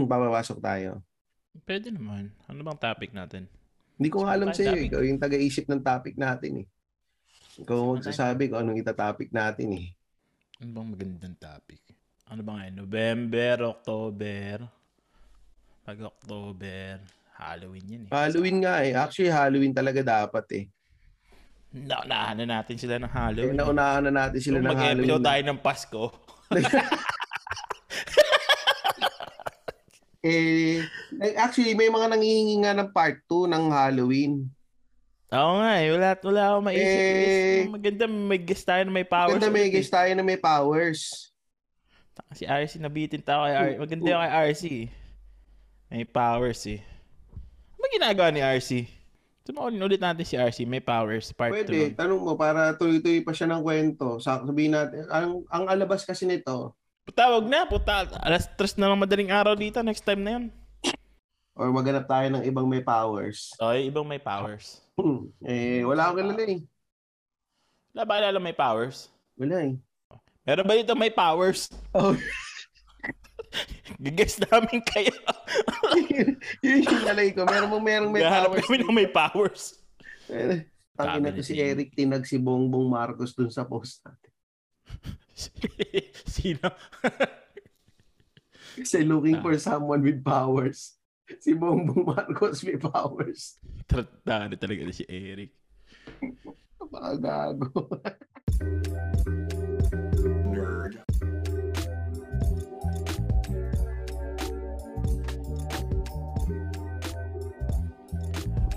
Papapasok tayo. Pwede naman. Ano bang topic natin? Hindi ko nga alam sa iyo. Ikaw yung taga-isip ng topic natin eh. Ikaw ang magsasabi kung anong itatopic natin eh. Ano bang magandang topic? Ano ba nga yun? November, October. Pag October, Halloween yun eh. Halloween nga eh. Actually, Halloween talaga dapat eh. Naunahan na natin sila ng Eh, Halloween. naunahan na natin sila Kung ng mag-episode Halloween. tayo ng Pasko. Eh, actually, may mga nangihingi nga ng part 2 ng Halloween. Oo nga eh. Wala, wala akong maisip. Eh, Maganda may guest tayo na may powers. Maganda may ulit eh. guest tayo na may powers. Si RC, nabitin tayo kay RC. Maganda yung kay RC. eh. May powers eh. Ano ginagawa ni RC? Tumawalin ulit natin si RC. May powers. Part 2. Pwede, tanong mo para tuloy-tuloy pa siya ng kwento. Sa sabihin natin, ang, ang alabas kasi nito, Tawag na. Puta. Alas 3 na lang madaling araw dito. Next time na yun. or maganap tayo ng ibang may powers. Okay, ibang may powers. eh, wala akong kilala eh. Wala ba alala may powers? Wala eh. Meron ba dito may powers? Oh, Gigess namin kayo. yun yung nalay ko. Meron mo merong may Gahanap powers. kami ng may powers. Eh, Tangin na to si. Eric Tinag, si Bongbong Marcos dun sa post natin. Sino? Kasi looking Ah. for someone with powers. Si Bongbong Marcos may powers. Tratado talaga na si Eric. Napakagago.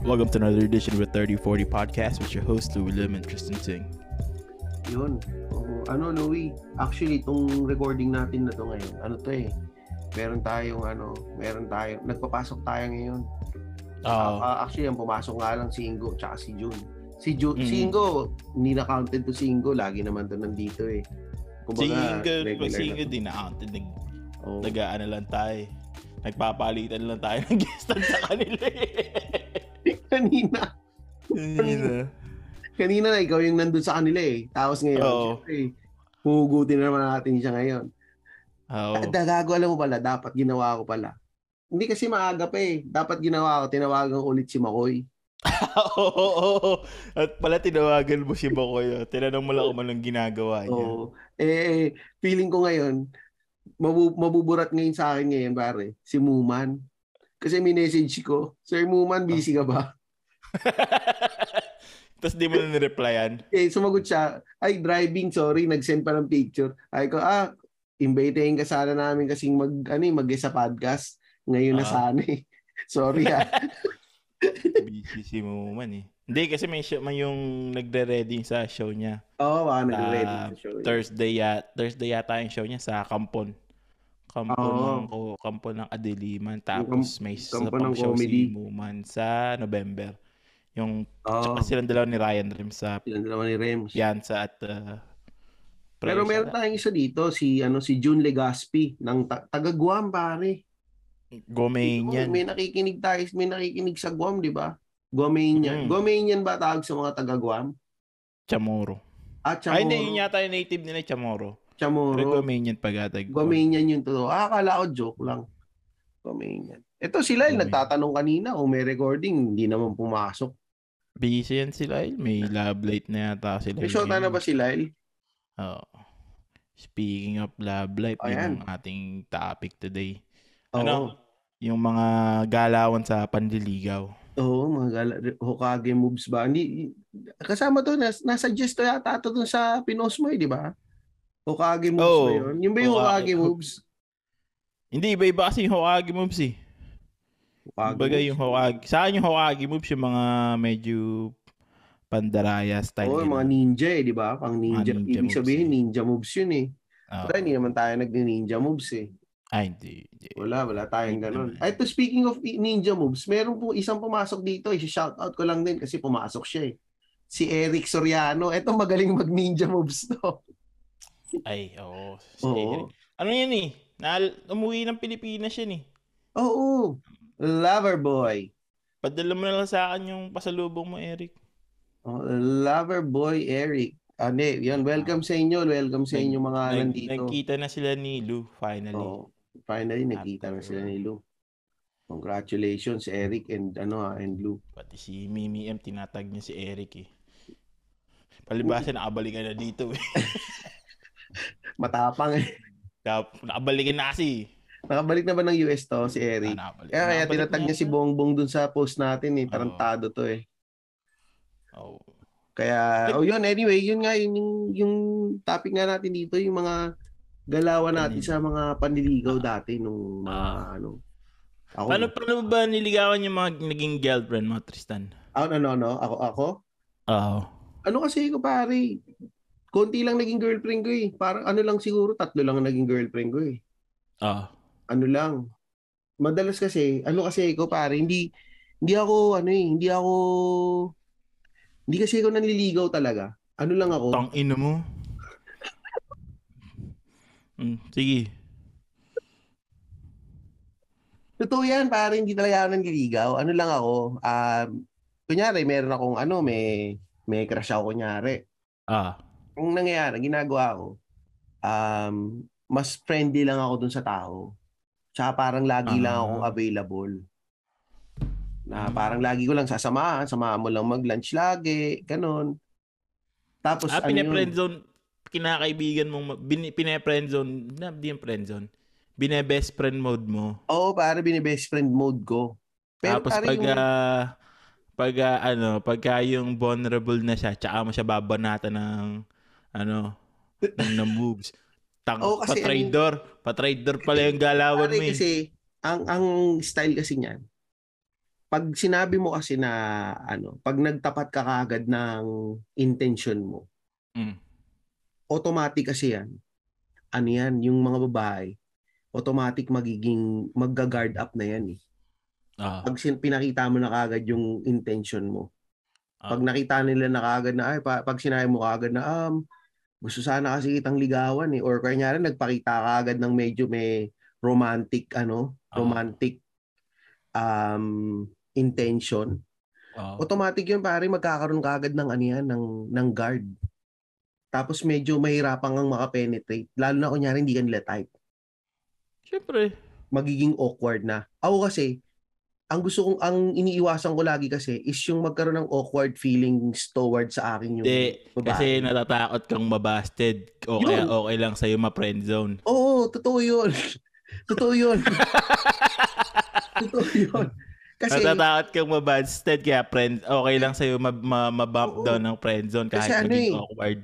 Welcome to another edition of the 3040 Podcast with your host, Louis Lim and Tristan Ting. Yun. Ano, Louie? Actually, itong recording natin na to ngayon, ano to eh, meron tayong ano, meron tayo, nagpapasok tayo ngayon. Oh, Ah, actually, ang pumasok nga lang si Ingo tsaka si June. Si June, Mm. si Ingo, hindi na counted to si Ingo, lagi naman to nandito eh. si Ingo, pag si na Ingo din na-counted. Nag, Oo. nag-ano lang tayo. Nagpapalitan lang tayo ng guestan sa kanila. kanina, Kanina. Kanina na ikaw yung nandun sa kanila eh. Tapos ngayon, Oo. syempre, huhugutin na naman natin siya ngayon. Oh. Dagago, alam mo pala, dapat ginawa ko pala. Hindi kasi maaga pa eh. Dapat ginawa ko, tinawagan ko ulit si Makoy. Oo, oo, oo. At pala tinawagan mo si Bokoy. oh. Tinanong mo lang kung anong ginagawa niya. Oo. Eh, feeling ko ngayon, mabu- mabuburat ngayon sa akin ngayon, pare, si Muman. Kasi may message ko, Sir Muman, busy ka ba? Tapos di mo na nireplyan. Eh, sumagot siya, ay, driving, sorry, nag-send pa ng picture. Ay ko, ah, imbitahin ka sana namin kasi mag, ano, eh, mag sa podcast. Ngayon na Ah. sana eh. Sorry ah. Busy si Muman eh. Hindi kasi may, show, may yung nagre-ready sa show niya. Oo, oh, baka nag-ready Ah, sa show. Thursday ya Thursday yata yung show niya sa Kampon. Kampon Oo. ng ko, Kampon ng Adiliman tapos may Kampon pang ng show comedy. si Muman sa November. Yung Oo, tsaka silang dalawa ni Ryan Rim sa silang dalawa ni Rems. Pianza at uh, Pero meron tayong isa dito, si ano si June Legaspi ng ta- taga Guam pare. Gomanian. May nakikinig tayo, may nakikinig sa Guam, di ba? Guamanian. Mm. Guamanian ba tawag sa mga taga Guam? Chamorro. Ah, Ay, hindi, Chamorro. yun yata yung native nila, Chamorro. Pero Chamorro. Gomanian pagatag. Guamanian yung totoo. Ah, akala ko joke lang. Guamanian. Ito sila, Guamanian. nagtatanong kanina kung may recording, hindi naman pumasok. Busy yan sila. eh. May lab late na yata sila. May shota na ba si Lyle? Oo. Speaking of love life, Ayan. yun ang ating topic today. Oo. Ano? Yung mga galawan sa panliligaw. Oo, mga gala, Hokage moves ba? Hindi, kasama to, nas, nasuggest to yata to dun sa pinost mo eh, di ba? Hokage moves Oo. ba yun? Yung ba yung Hokage- Hokage moves? Hindi, iba-iba kasi yung Hokage moves eh. Hokage Baga yung Hokage. Saan yung Hokage moves? Yung mga medyo pandaraya style. Oo, nila. mga ninja eh, di ba? Pang ninja. Mga ninja Ibig moves sabihin, eh. ninja moves yun eh. Oo. Pero hindi naman tayo nag-ninja moves eh. Ay, hindi. hindi. Wala, wala tayong ganun. Ay, to speaking of ninja moves, meron po isang pumasok dito. I-shout out ko lang din kasi pumasok siya eh. Si Eric Soriano. Eto magaling mag-ninja moves to. Ay, oo. Si Oo. Eric. Ano yan eh? Na, umuwi ng Pilipinas yan eh. Oo. Lover boy. Padala mo na lang sa akin yung pasalubong mo, Eric. Oh, lover boy Eric. Ano, yan. Welcome sa inyo. Welcome sa inyo mga Nag- nandito. Nagkita na sila ni Lou, finally. Oo. finally nakita na sila ni Lou. Congratulations Eric and ano ah, and Lou. Pati si Mimi M, tinatag niya si Eric eh. Palibasa, nakabalikan na dito eh. Matapang eh. Nakabalikan na kasi. Nakabalik na ba ng US to si Eric? Ah, nakabalik. Kaya, kaya tinatag na niya si. Bongbong dun sa post natin eh. Tarantado to eh. Oh. Kaya, oh yun, anyway, yun nga, yun, yung, yung topic nga natin dito, yung mga galawan natin sa mga panliligaw dati nung mga Ah. ano. Ako, Paano, paano ba niligawan yung mga naging girlfriend mo, Tristan? ano, ano, ano, ako, ako? Oo. Ano kasi ko pare, konti lang naging girlfriend ko eh. Parang ano lang siguro, tatlo lang ang naging girlfriend ko eh. Oo. Ano lang. Madalas kasi, ano kasi ko pare, hindi, hindi ako, ano eh, hindi ako, hindi kasi ako nanliligaw talaga. Ano lang ako, Tang ino mo. Mm, sige. Totoo yan, pare, hindi talaga ako nanliligaw. Ano lang ako, um, kunyari, meron akong ano, may, may crush ako kunyari. Ah. Ang nangyayari, ginagawa ko, um, mas friendly lang ako dun sa tao. Tsaka parang lagi lang Ah. akong available. Na parang lagi ko lang sasamahan, samahan mo lang mag-lunch lagi, ganun. Tapos Ah, ano yun? pine-friendzone, kinakaibigan mong, bin, pine-friendzone, na, di yung friendzone. Bine-best friend mode mo. Oo, pare, bini-best friend mode ko. Pero Tapos pare pag, yung, ah, pag, ah, ano, pagka yung vulnerable na siya, tsaka mo siya babanatan ng, ano, ng, ng moves. Tang, Oo, kasi pa-trader. Pa-trader pala yung galawan mo eh. kasi, ang, ang style kasi niyan, pag sinabi mo kasi na, ano, pag nagtapat ka kagad ng intention mo, Mm. automatic kasi yan. Ano yan, yung mga babae, automatic magiging, magga-guard up na yan eh. Ah, Pag sin- pinakita mo na kagad yung intention mo. Ah. Pag nakita nila na kagad na, ay, pa- pag sinabi mo kagad na, um, gusto sana kasi kitang ligawan eh. Or kanya nagpakita ka agad ng medyo may romantic, ano, Ah. romantic um, intention. ah. Automatic yun pare, magkakaroon ka agad ng ano yan, ng, ng guard. Tapos medyo mahirapan kang makapenetrate. Lalo na kunyari hindi ka nila type. Siyempre. magiging awkward na. Ako kasi, ang gusto kong, ang iniiwasan ko lagi kasi is yung magkaroon ng awkward feelings towards sa akin yung Hindi. babae. Kasi natatakot kang mabasted. O kaya Yun. okay lang sa'yo ma-friend zone. Oo, totoo yun. totoo yun. totoo yun. Kasi, Natatakot kang mabasted kaya friend, okay lang sa'yo ma- ma- ma-bump Oo. down ng friend zone kahit Kasi ano maging eh, awkward.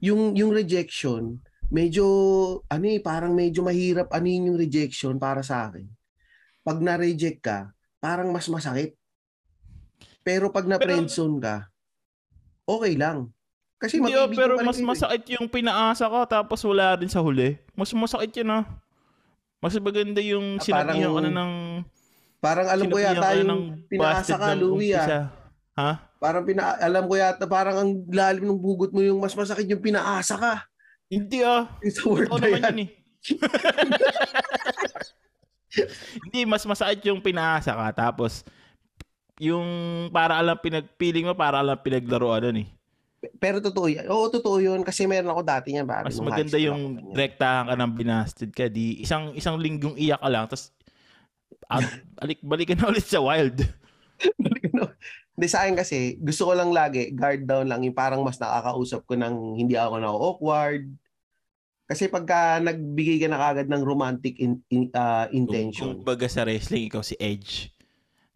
yung, yung rejection, medyo, ano eh, parang medyo mahirap ano yun yung rejection para sa akin. Pag na-reject ka, parang mas masakit. Pero pag na-friendzone ka, okay lang. Kasi Hindi oh, pero mas eh. masakit yung pinaasa ka tapos wala rin sa huli. Mas masakit yun ah. Mas maganda yung Ah, sinabihan parang- ka na ng... Parang alam ko yata ka na yung ng pinaasa ka, Louie ah. Ha? Parang pina alam ko yata parang ang lalim ng bugot mo yung mas masakit yung pinaasa ka. Hindi ah. Yung sa word Totoo na naman yan. yun eh. Hindi, mas masakit yung pinaasa ka. Tapos, yung para alam pinagpiling mo, para alam pinaglaruan nun eh. Pero totoo yan. Oo, totoo yun. Kasi meron ako dati yan. Pare, Mas maganda yung ako, ganyan. rektahan ka ng binasted ka. Di, isang, isang linggong iyak ka lang. Tapos, at, alik, balikan na ulit sa wild. Hindi sa akin kasi, gusto ko lang lagi, guard down lang. Yung parang mas nakakausap ko ng hindi ako na awkward. Kasi pagka nagbigay ka na kagad ng romantic in, in- ah, intention. Kung baga sa wrestling, ikaw si Edge.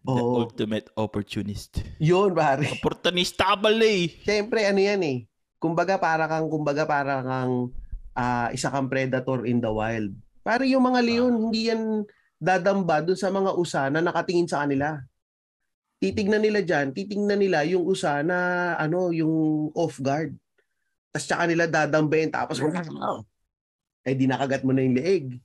The Oo. ultimate opportunist. Yun, pare. Opportunista ka pala eh. Siyempre, ano yan eh. Kumbaga para kang, kumbaga para kang ah, isa kang predator in the wild. Pare yung mga leon, hindi yan dadamba dun sa mga usa na nakatingin sa kanila. Titignan nila dyan, titignan nila yung usa na ano, yung off guard. Tapos tsaka nila dadambayin, tapos eh di nakagat mo na yung leeg.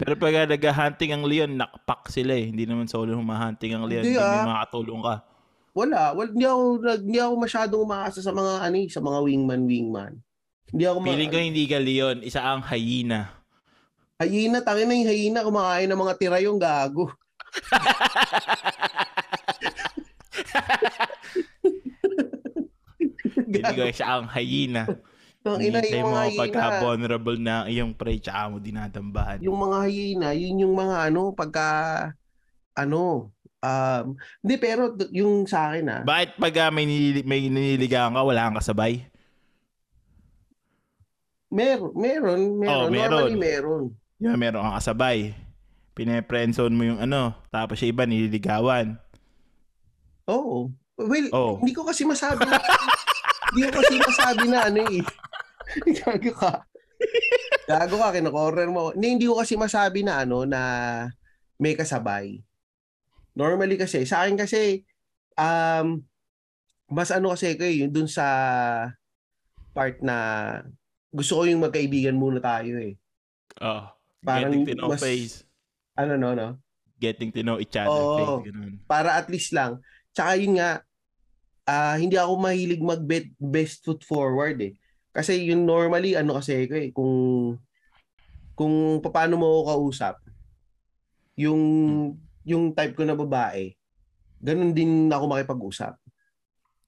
Pero pag nag-hunting ang leon, nakpak sila eh. Hindi naman solo humahunting ang leon. Hindi, Hindi ah. makatulong ka. Wala, wala hindi ako hindi ako masyadong umaasa sa mga ano, eh, sa mga wingman wingman. Hindi ako ma- Feeling ko hindi ka leon, isa ang hyena. Hayina, tangin na yung hayina, kumakain ng mga tira yung gago. Feeling ko isa ang hyena. Ang ina, Hinihintay yung mo mga pagka hyena, vulnerable na iyong prey tsaka mo dinadambahan. yung mga hyena, yun yung mga ano, pagka, ano, um, hindi, pero yung sa akin ah, Bakit pag ah, may, nilili- may niniligawan ka, wala kang kasabay? meron, meron, meron, Oh, meron. normally meron. Yung meron kang kasabay. Pine-friendzone mo yung ano, tapos yung iba nililigawan. Oo. Well, Oh. hindi ko kasi masabi hindi ko kasi masabi na ano eh. Gago ka. Gago ka, kinakorner mo. Hindi, hindi ko kasi masabi na ano, na may kasabay. Normally kasi, sa akin kasi, um, mas ano kasi ko eh, yung dun sa part na gusto ko yung magkaibigan muna tayo eh. Oh. Parang getting to know mas- face. Ano no, no? Getting to know each other Oo. face. Ganun. para at least lang. Tsaka yun nga, ah, hindi ako mahilig mag best foot forward eh. Kasi yun normally, ano kasi ko eh, kung kung paano mo kausap, yung yung type ko na babae, ganun din ako makipag-usap.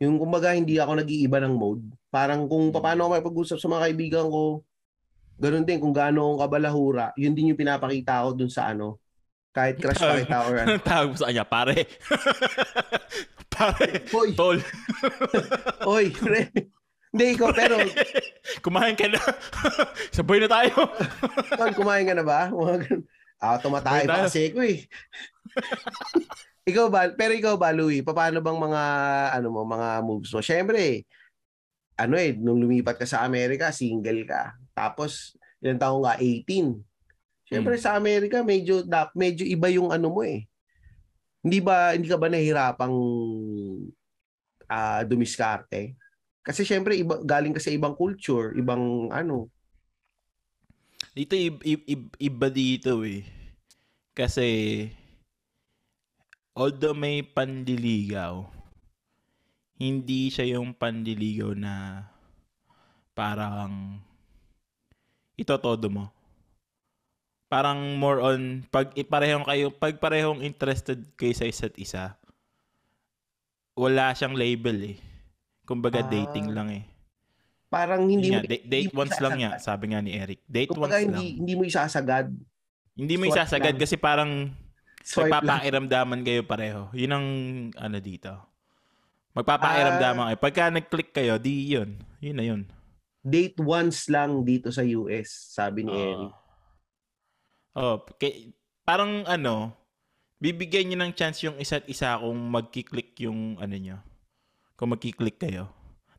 Yung kumbaga hindi ako nag-iiba ng mode. Parang kung paano ako makipag-usap sa mga kaibigan ko, ganun din kung gaano akong kabalahura, yun din yung pinapakita ko dun sa ano, kahit crush pa kita or ano. Tawag sa kanya? Pare. Pare. Hoy, Tol. Oy, pre. Hindi, ikaw, pero, Kumain ka na. Sabay na tayo. tol, kumain ka na ba? Ah, tumatay pa kasi ko eh. ikaw ba, pero ikaw ba, Louie, paano bang mga, ano mo, mga moves mo? Siyempre, ano eh, nung lumipat ka sa Amerika, single ka. Tapos, ilang taong ka? 18. Siyempre, Hmm. sa Amerika, medyo, medyo iba yung ano mo eh. Hindi ba, hindi ka ba nahihirapang ah dumiskarte? Kasi syempre, iba, galing ka sa ibang culture, ibang ano, Dito, i- i- iba dito eh. Kasi, although may pandiligaw, hindi siya yung pandiligaw na parang ito todo mo. Parang more on pag parehong kayo, pag parehong interested kayo sa isa't isa, wala siyang label eh. Kumbaga Ah. dating lang eh. parang hindi mo, nga, da- date hindi mo once lang isasagad. nga, sabi nga ni Eric. Date Kumbaga, once hindi, lang. hindi mo isasagad. Hindi mo isasagad lang. kasi parang Swipe lang. kayo pareho. Yun ang ano dito. Magpapakiramdaman Ah. kayo. Pagka nag-click kayo, di yun. Yun na yun. Date once lang dito sa US, sabi ni Eric. Oh, kay, parang ano, bibigyan niyo ng chance yung isa't isa kung magki-click yung ano nyo. Kung magki-click kayo.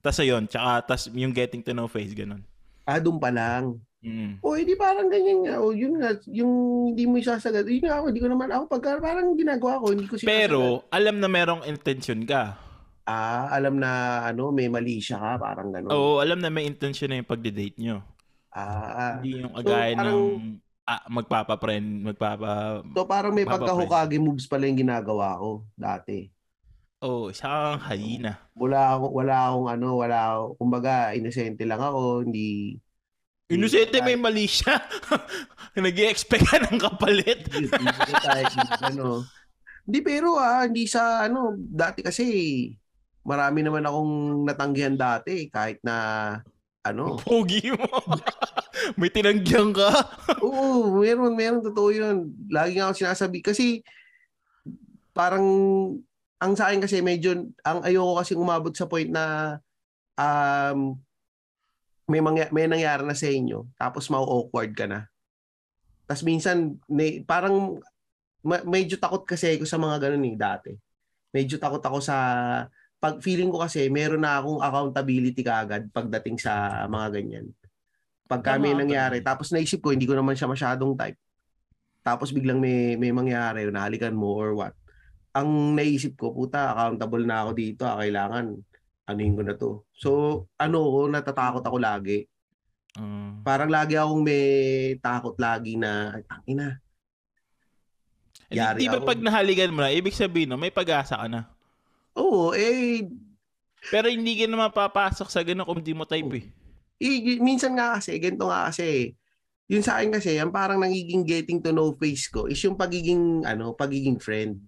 Tapos ayun, tsaka tas yung getting to know face, ganun. Ah, doon pa lang. Mm. O, hindi parang ganyan nga. O, yun nga, yung hindi mo isasagad. Yun nga ako, hindi ko naman, ako pagka parang ginagawa ko, hindi ko sinasagad. Pero, alam na merong intention ka. Ah, alam na, ano, may mali siya ka, parang gano'n. Oo, alam na may intention na yung pagde-date nyo. Ah, Hindi yung So, agay parang- ng ah, magpapa-friend, magpapa... so parang may Papa pagka-Hokage moves pala yung ginagawa ko dati. Oh, isa kang hyena. Wala akong, wala akong ano, wala akong, kumbaga, inosente lang ako, hindi, Inosente may mali siya. nag expect ka ng kapalit. Hindi tayo, ano. Hindi pero ah, hindi sa ano, dati kasi marami naman akong natanggihan dati kahit na ano. Pogi mo. may tinanggihan ka. Oo, meron, meron totoo 'yun. Lagi nga ako sinasabi kasi parang ang sa akin kasi medyo ang ayoko kasi umabot sa point na um may mangya, may nangyari na sa inyo tapos mau-awkward ka na. Tapos minsan may, parang ma- medyo takot kasi ako sa mga ganun eh dati. Medyo takot ako sa pag feeling ko kasi meron na akong accountability kaagad pagdating sa mga ganyan. Pagka may Tama ka nangyari, tapos naisip ko hindi ko naman siya masyadong type. Tapos biglang may may mangyari, nahalikan mo or what. Ang naisip ko, puta, accountable na ako dito, ah, kailangan anuhin ko na to. So, ano ko, natatakot ako lagi. Mm. Parang lagi akong may takot lagi na, ay, tangina. Eh, Yari di ba ako. pag nahalikan mo na, ibig sabihin no, may pag-asa ka na. Oo, eh, Pero hindi ka na mapapasok sa ganun kung di mo type eh. eh, minsan nga kasi, ganito nga kasi, yun sa akin kasi, ang parang nagiging getting to know face ko is yung pagiging, ano, pagiging friend.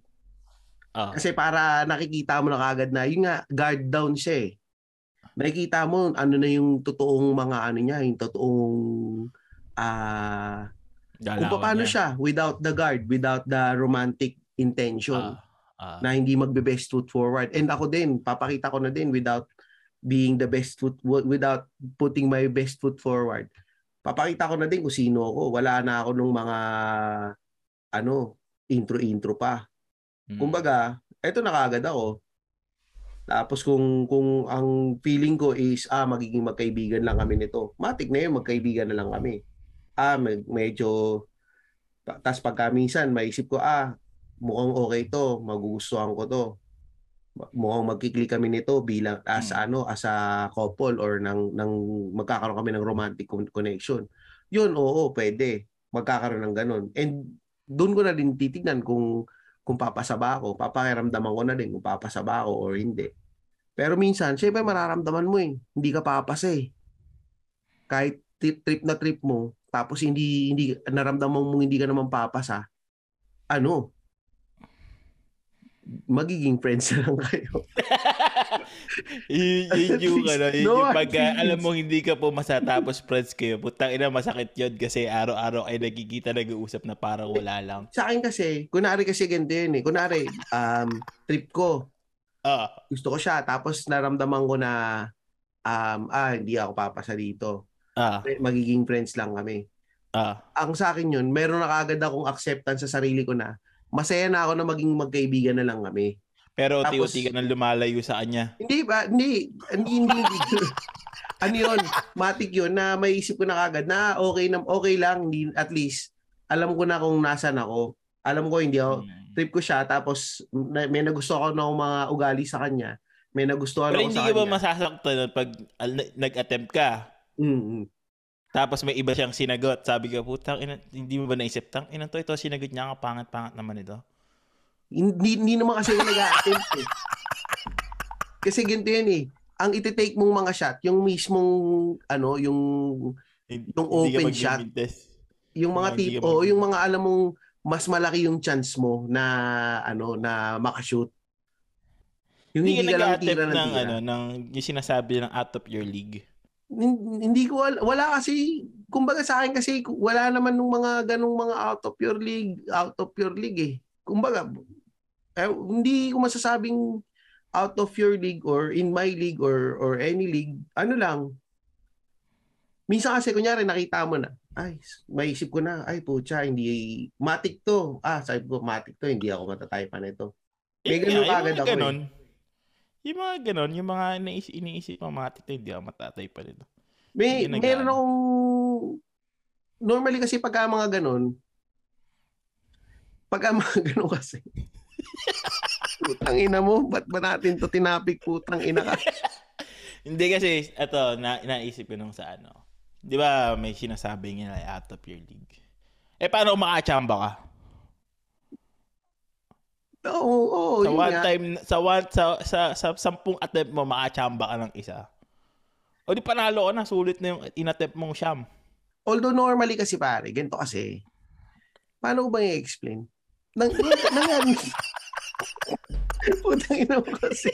Ah. Kasi para nakikita mo na kagad na, yun nga, guard down siya eh. nakikita mo ano na yung totoong mga ano niya, yung totoong ah kung Galawan paano niya. siya without the guard, without the romantic intention Ah, ah. na hindi magbe-best foot forward. And ako din, papakita ko na din without being the best foot without putting my best foot forward. Papakita ko na din kung sino ako. Wala na ako nung mga ano, intro-intro pa. Mm. Kumbaga, eto na kagad ako. Tapos kung kung ang feeling ko is ah magiging magkaibigan lang kami nito. Matik na yun, magkaibigan na lang kami. Ah med- medyo tas pagka minsan maisip ko ah mukhang okay to, magugustuhan ko to. Mukhang magkiklik kami nito bilang as Mm. ano as a couple or nang nang magkakaroon kami ng romantic con- connection. Yun, oo, pwede. Magkakaroon ng ganun. And doon ko na din titignan kung kung papasa ba ako, papakiramdaman ko na din kung papasa ba ako or hindi. Pero minsan, syempre mararamdaman mo eh, hindi ka papasa eh. Kahit trip, trip na trip mo, tapos hindi hindi naramdaman mo hindi ka naman papasa, ano, magiging friends na lang kayo. yun, yun yung ano, yun no yung pagka feelings. alam mo hindi ka pumasa tapos friends kayo, putang ina masakit yun kasi araw-araw ay nagkikita nag-uusap na parang wala lang. Sa akin kasi, kunari kasi ganito yun eh. Kunari, um, trip ko, Ah, gusto ko siya, tapos naramdaman ko na, um, ah, hindi ako papasa dito. ah, Magiging friends lang kami. ah. ang sa akin yun, meron na kagad akong acceptance sa sarili ko na masaya na ako na maging magkaibigan na lang kami. Pero Tapos- unti-unti ka nang lumalayo sa kanya. Hindi ba? Hindi. Hindi, hindi. hindi. ano yun? Matik yun na maisip ko na kagad na okay, na, okay lang. Hindi, at least, alam ko na kung nasan ako. Alam ko hindi ako, Mm. trip ko siya tapos may nagusto ako ng mga ugali sa kanya. May nagustuhan Pero ako hindi sa ka ba kanya. masasaktan pag nag-attempt ka? Mm, mm. Tapos may iba siyang sinagot. Sabi ka, putang ina, hindi mo ba naisip? Tang ina to, ito sinagot niya, ang pangat-pangat naman ito. Hindi, hindi naman kasi yung nag-attempt eh. Kasi ganito yan eh. Ang iti-take mong mga shot, yung mismong, ano, yung, Hindi, Yung hindi ka open shot. mag-test. yung mga hindi tip, ka o yung mga alam mong mas malaki yung chance mo na, ano, na makashoot. Yung Hindi ka hindi ka lang tira ng ng, tira. ano, ng, yung sinasabi ng out of your league. Hin- Hindi ko, al- wala kasi, kumbaga sa akin kasi, wala naman nung mga ganong mga out of your league, out of your league eh. Kumbaga, eh, hindi ko masasabing out of your league or in my league or or any league, ano lang. Minsan kasi kunyari nakita mo na, ay, maisip ko na, ay putya, hindi, matik to. Ah, sabi ko, matik to, hindi ako matatay pa nito. May ganun nga, kagad yung mga ako eh. Yung mga ganon, yung mga iniisip, iniisip mo, mga tito, hindi ako matatay pa nito. May, meron akong, normally kasi pagka mga ganon, pagka mga ganon kasi, putang ina mo, ba't ba natin to tinapik putang ina ka? Hindi kasi, eto, na, naisip ko nung sa ano. Di ba may sinasabi nila out of your league? Eh, paano kung makachamba ka? Oo, oo, sa one nga. time, sa one, sa, sa, sa sampung attempt mo, makachamba ka ng isa. O di panalo ka na, sulit na yung inattempt mong siyam. Although normally kasi pare, ganito kasi, paano ko ba i-explain? Nang, nangyari. Putang ina mo kasi.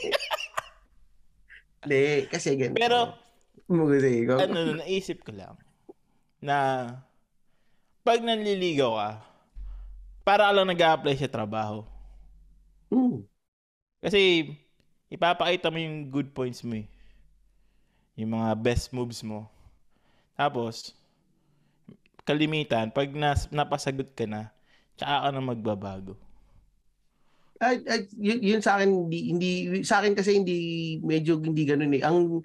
Hindi, kasi ganito. Pero, Kasi, go. ano, naisip ko lang, na pag nanliligaw ka, para ka lang nag-a-apply sa trabaho. Hmm. Kasi, ipapakita mo yung good points mo eh. Yung mga best moves mo. Tapos, kalimitan, pag nas, napasagot ka na, tsaka ka na magbabago. Ay, ay, yun, yun sa akin hindi, hindi sa akin kasi hindi medyo hindi ganoon eh. Ang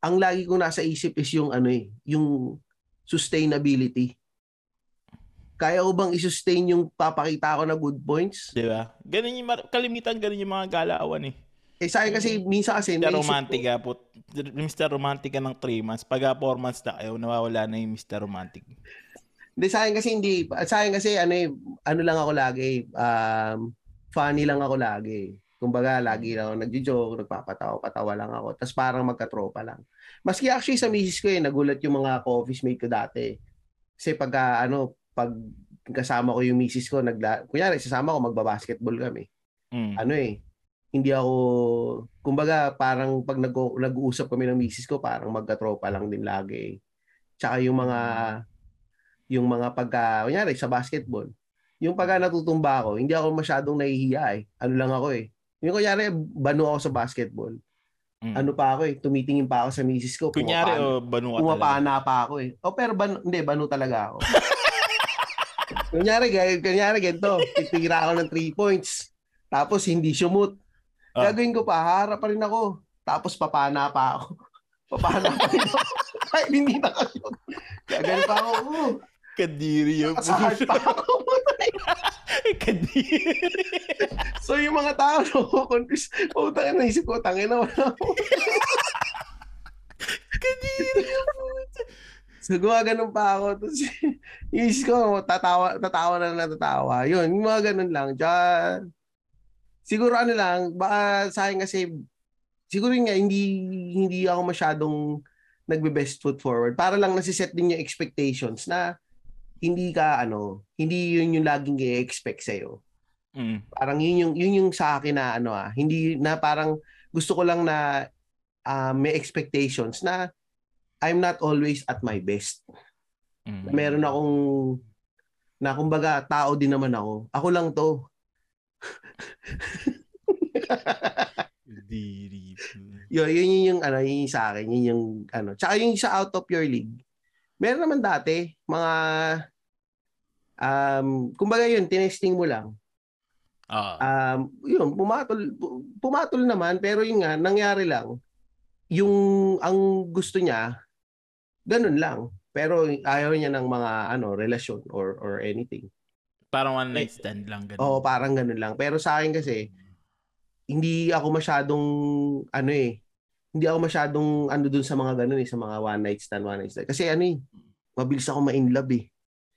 ang lagi ko nasa isip is yung ano eh, yung sustainability. Kaya ko bang i-sustain yung papakita ko na good points? Di ba? Ganun yung, mar- kalimitan, ganun yung mga galaawan eh. Eh sa akin kasi minsan kasi Mr. Romantic ka po. Mr. Romantic ka ng 3 months. Pag 4 months na kayo, nawawala na yung Mr. Romantic. Hindi sa akin kasi hindi sa akin kasi ano eh, ano lang ako lagi um funny lang ako lagi. Kumbaga lagi lang ako nagjo-joke, nagpapatawa-patawa lang ako. Tapos parang magkatropa lang. Maski actually sa misis ko eh nagulat yung mga office mate ko dati. Kasi pagka ano pag kasama ko yung misis ko nagla kunyari sasama ko magba-basketball kami. Mm. Ano eh hindi ako, kumbaga parang pag nag- nag-uusap kami ng misis ko, parang magkatropa lang din lagi. Tsaka yung mga, yung mga pagka, kunyari sa basketball, yung pagka natutumba ako, hindi ako masyadong nahihiya eh. Ano lang ako eh. Yung kunyari, bano ako sa basketball. Mm. Ano pa ako eh, tumitingin pa ako sa misis ko. Kunyari, pumapana- o banu ka talaga. Pa ako eh. O pero bano, hindi, bano talaga ako. kunyari, kunyari ganito, titira ako ng 3 points. Tapos hindi sumut. Ah. Gagawin ko pa, harap pa rin ako. Tapos papana pa ako. Papana pa rin ako. Kahit hindi nakashoot. Gagawin pa ako. Oh, Kadiri yung Kasahal pa ako. Kadiri. so yung mga tao, no, confused. Putang na, isip ko, tangin na wala ako. Kadiri yung. So, gumaganon pa ako. Tapos, isip ko, tatawa, tatawa na natatawa. Yun, yung mga ganun lang. Tsaka, siguro ano lang, baka sa akin kasi, siguro nga, hindi, hindi ako masyadong nagbe-best foot forward. Para lang nasiset din yung expectations na hindi ka, ano, hindi yun yung laging i-expect sa'yo. Mm. Parang yun yung, yun yung sa akin na, ano ah, hindi, na parang gusto ko lang na ah, may expectations na I'm not always at my best Mm. meron akong na kumbaga tao din naman ako. Ako lang to. Kadiri. Yun, yun, yun yung ano, yun yung sa akin, yun yung ano. Tsaka yung sa out of your league. Meron naman dati mga um kumbaga yun tinesting mo lang. Ah. Um yun pumatol pu- pumatol naman pero yun nga nangyari lang yung ang gusto niya ganun lang. Pero ayaw niya ng mga ano relasyon or or anything. Parang one night stand lang. Ganun. Oo, parang ganun lang. Pero sa akin kasi, hindi ako masyadong, ano eh, hindi ako masyadong ano dun sa mga ganun eh, sa mga one night stand, one night stand. Kasi ano eh, mabilis ako ma-in love eh.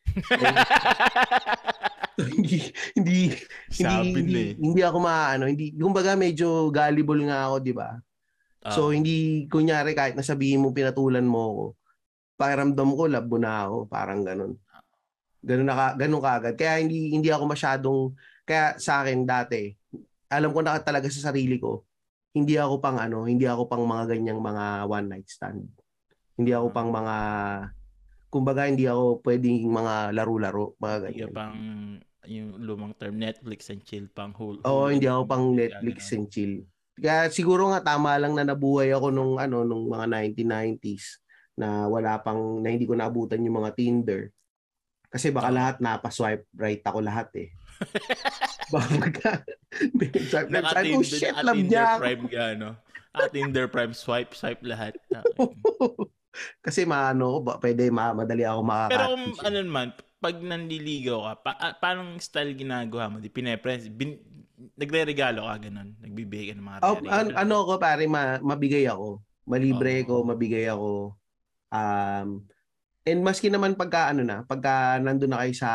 hindi, hindi, hindi, Sabi hindi, eh. hindi ako maano, hindi, kumbaga medyo gullible nga ako, di ba? Ah. So, hindi, kunyari, kahit nasabihin mo, pinatulan mo ako, pakiramdam ko, mo na ako, parang ganun. Ganun, na, ka- ganun kaagad. Kaya hindi, hindi ako masyadong, kaya sa akin dati, alam ko na talaga sa sarili ko, hindi ako pang ano, hindi ako pang mga ganyang mga one night stand. Hindi ako pang mga, kumbaga hindi ako pwedeng mga laro-laro, mga Hindi ganyan. ka pang yung lumang term, Netflix and chill pang whole. Oo, hindi ako pang Netflix and chill. Kaya siguro nga tama lang na nabuhay ako nung ano nung mga 1990s na wala pang na hindi ko naabutan yung mga Tinder. Kasi baka lahat napaswipe right ako lahat eh. baka swipe left, swipe, oh shit, at love Tinder niya ako. Prime ka, no? At Tinder Prime, swipe, swipe lahat. Kasi maano, ba, pwede ma, madali ako Pero kung ano naman, pag nanliligaw ka, pa, ah, paano style ginagawa mo? Di pinepres, bin, nagre-regalo ka, ganun. Nagbibigay ka ng mga Oh, regalo. an- ano ko pare, ma, mabigay ako. Malibre Oo. ko, mabigay ako. Um, and maski naman pagka ano na, pagka nandun na kayo sa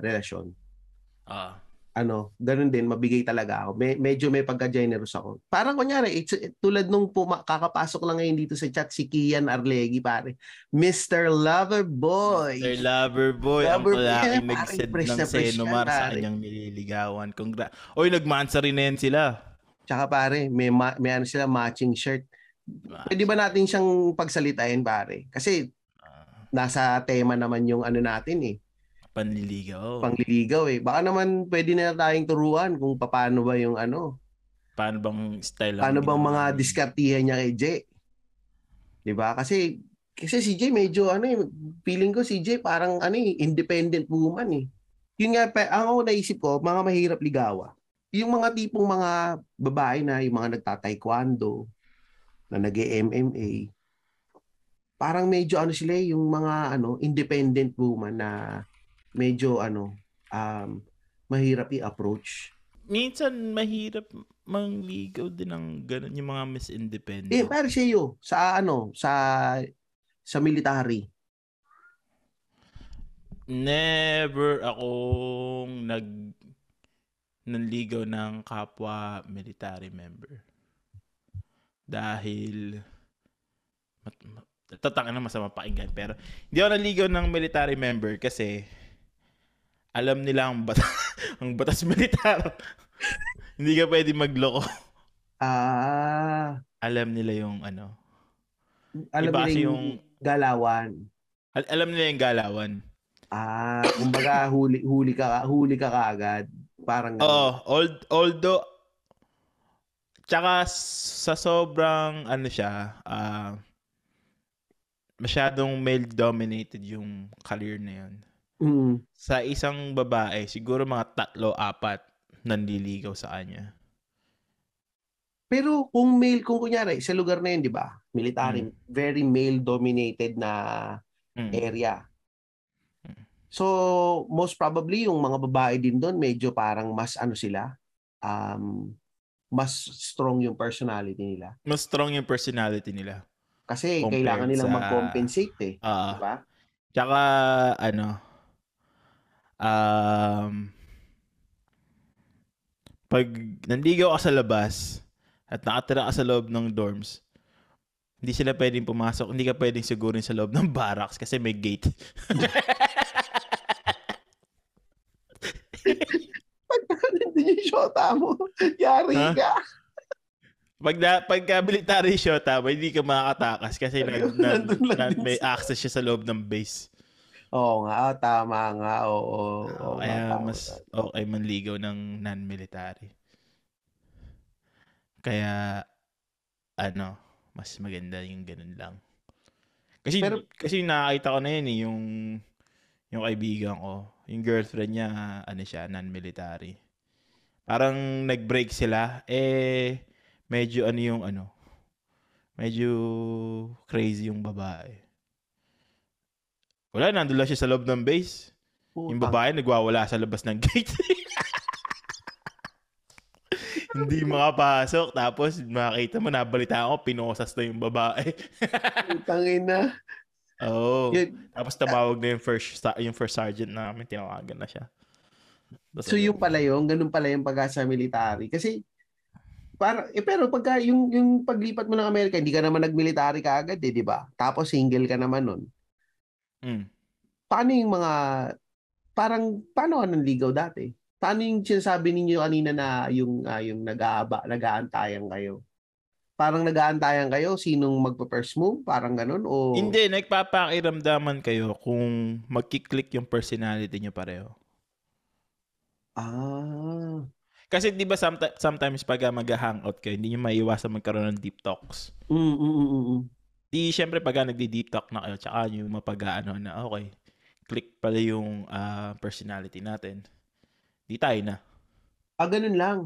relasyon, Ah. ano, ganun din, mabigay talaga ako. Me- medyo may pagka-generous ako. Parang kunyari, it's, tulad nung puma- kakapasok lang ngayon dito sa chat, si Kian Arlegi, pare. Mr. Loverboy. Sir Loverboy, ang Loverboy, palaking parang nag-send fresh ng Senomar sa kanyang nililigawan. Congra- Oy, nagmansa rin na yan sila. Tsaka pare, may, ma- may ano sila, matching shirt. Pwede ba natin siyang pagsalitain, pare? Kasi Ah, nasa tema naman yung ano natin eh. panliligaw. pangliligaw eh. Baka naman pwede na tayong turuan kung paano ba yung ano, paano bang style paano bang mga diskartihan niya kay Jay. 'Di ba? Kasi kasi si Jay medyo ano eh, feeling ko si Jay parang ano eh, independent woman eh. Yun nga, ang ako naisip ko, mga mahirap ligawa. Yung mga tipong mga babae na, yung mga nagta-taekwondo, na nag mma parang medyo ano sila eh, yung mga ano, independent woman na medyo ano, um, mahirap i-approach. Minsan mahirap mangligaw din ng ganun yung mga Miss Independent. Eh, pero siya sa ano, sa sa military. Never akong nag nanligaw ng kapwa military member. Dahil mat, na masama pakinggan pero hindi ako naligaw ng military member kasi alam nila ang batas, ang batas militar. Hindi ka pwede magloko. Ah, Alam nila yung ano. alam Iba kasi yung yung, galawan. al- alam nila yung galawan. Ah, kumbaga huli huli ka huli ka kaagad. Parang. Oo, old, although, tsaka sa sobrang, ano siya, ah, masyadong male-dominated yung career na yun. Mm. Sa isang babae, siguro mga tatlo, apat, nanliligaw sa kanya. Pero kung male, kung kunyari, sa lugar na yun, di ba? Military, very male-dominated na Mm. area. Mm. So, most probably, yung mga babae din doon, medyo parang mas ano sila, um, mas strong yung personality nila. Mas strong yung personality nila. Kasi Compared kailangan nilang sa- mag-compensate eh. Ah, Di ba? Tsaka, ano, um, pag nanligaw ka sa labas at nakatira ka sa loob ng dorms, hindi sila pwedeng pumasok, hindi ka pwedeng sigurin sa loob ng barracks kasi may gate. Yung shota mo. Yari Ha? ka. Pag, na, pagka military shot, ha, hindi ka makakatakas kasi na, na, na- may access siya sa loob ng base. Oo nga, oh, tama nga. Oo, oo, Kaya nga, tama. mas okay manligaw ng non-military. Kaya, ano, mas maganda yung ganun lang. Kasi, Pero- kasi nakakita ko na yun eh, yung, yung kaibigan ko, yung girlfriend niya, ano siya, non-military. Parang nag-break sila, eh, medyo ano yung ano, medyo crazy yung babae. Wala, nandun lang siya sa loob ng base. Yung Putang- babae nagwawala sa labas ng gate. Hindi makapasok. Tapos makita mo, nabalita ako, pinosas na yung babae. Putang ina. Oo. Yun- Tapos tumawag na yung first, yung first sergeant namin, tinawagan na siya. Tapos So yung pala yung, ganun pala yung pag sa military. Kasi, para, eh, pero pagka yung, yung paglipat mo ng Amerika, hindi ka naman nag-military ka agad eh, di ba? Tapos single ka naman nun. mm, Paano yung mga, parang, paano ka nanligaw dati? Paano yung sinasabi ninyo kanina na yung, ah, yung nag-aaba, nag-aantayan kayo? Parang nag-aantayan kayo, sinong magpa-first move? Parang ganun? O, Hindi, nagpapakiramdaman kayo kung magkiklik yung personality nyo pareho. Ah. Kasi di ba sometimes, sometimes pag mag-hangout kayo, hindi nyo maiwasan magkaroon ng deep talks. Mm, mm, mm, mm. Di syempre pag nagdi-deep talk na kayo, tsaka nyo mapag-ano na, okay, click pala yung ah, personality natin. Di tayo na. Ah, ganun lang.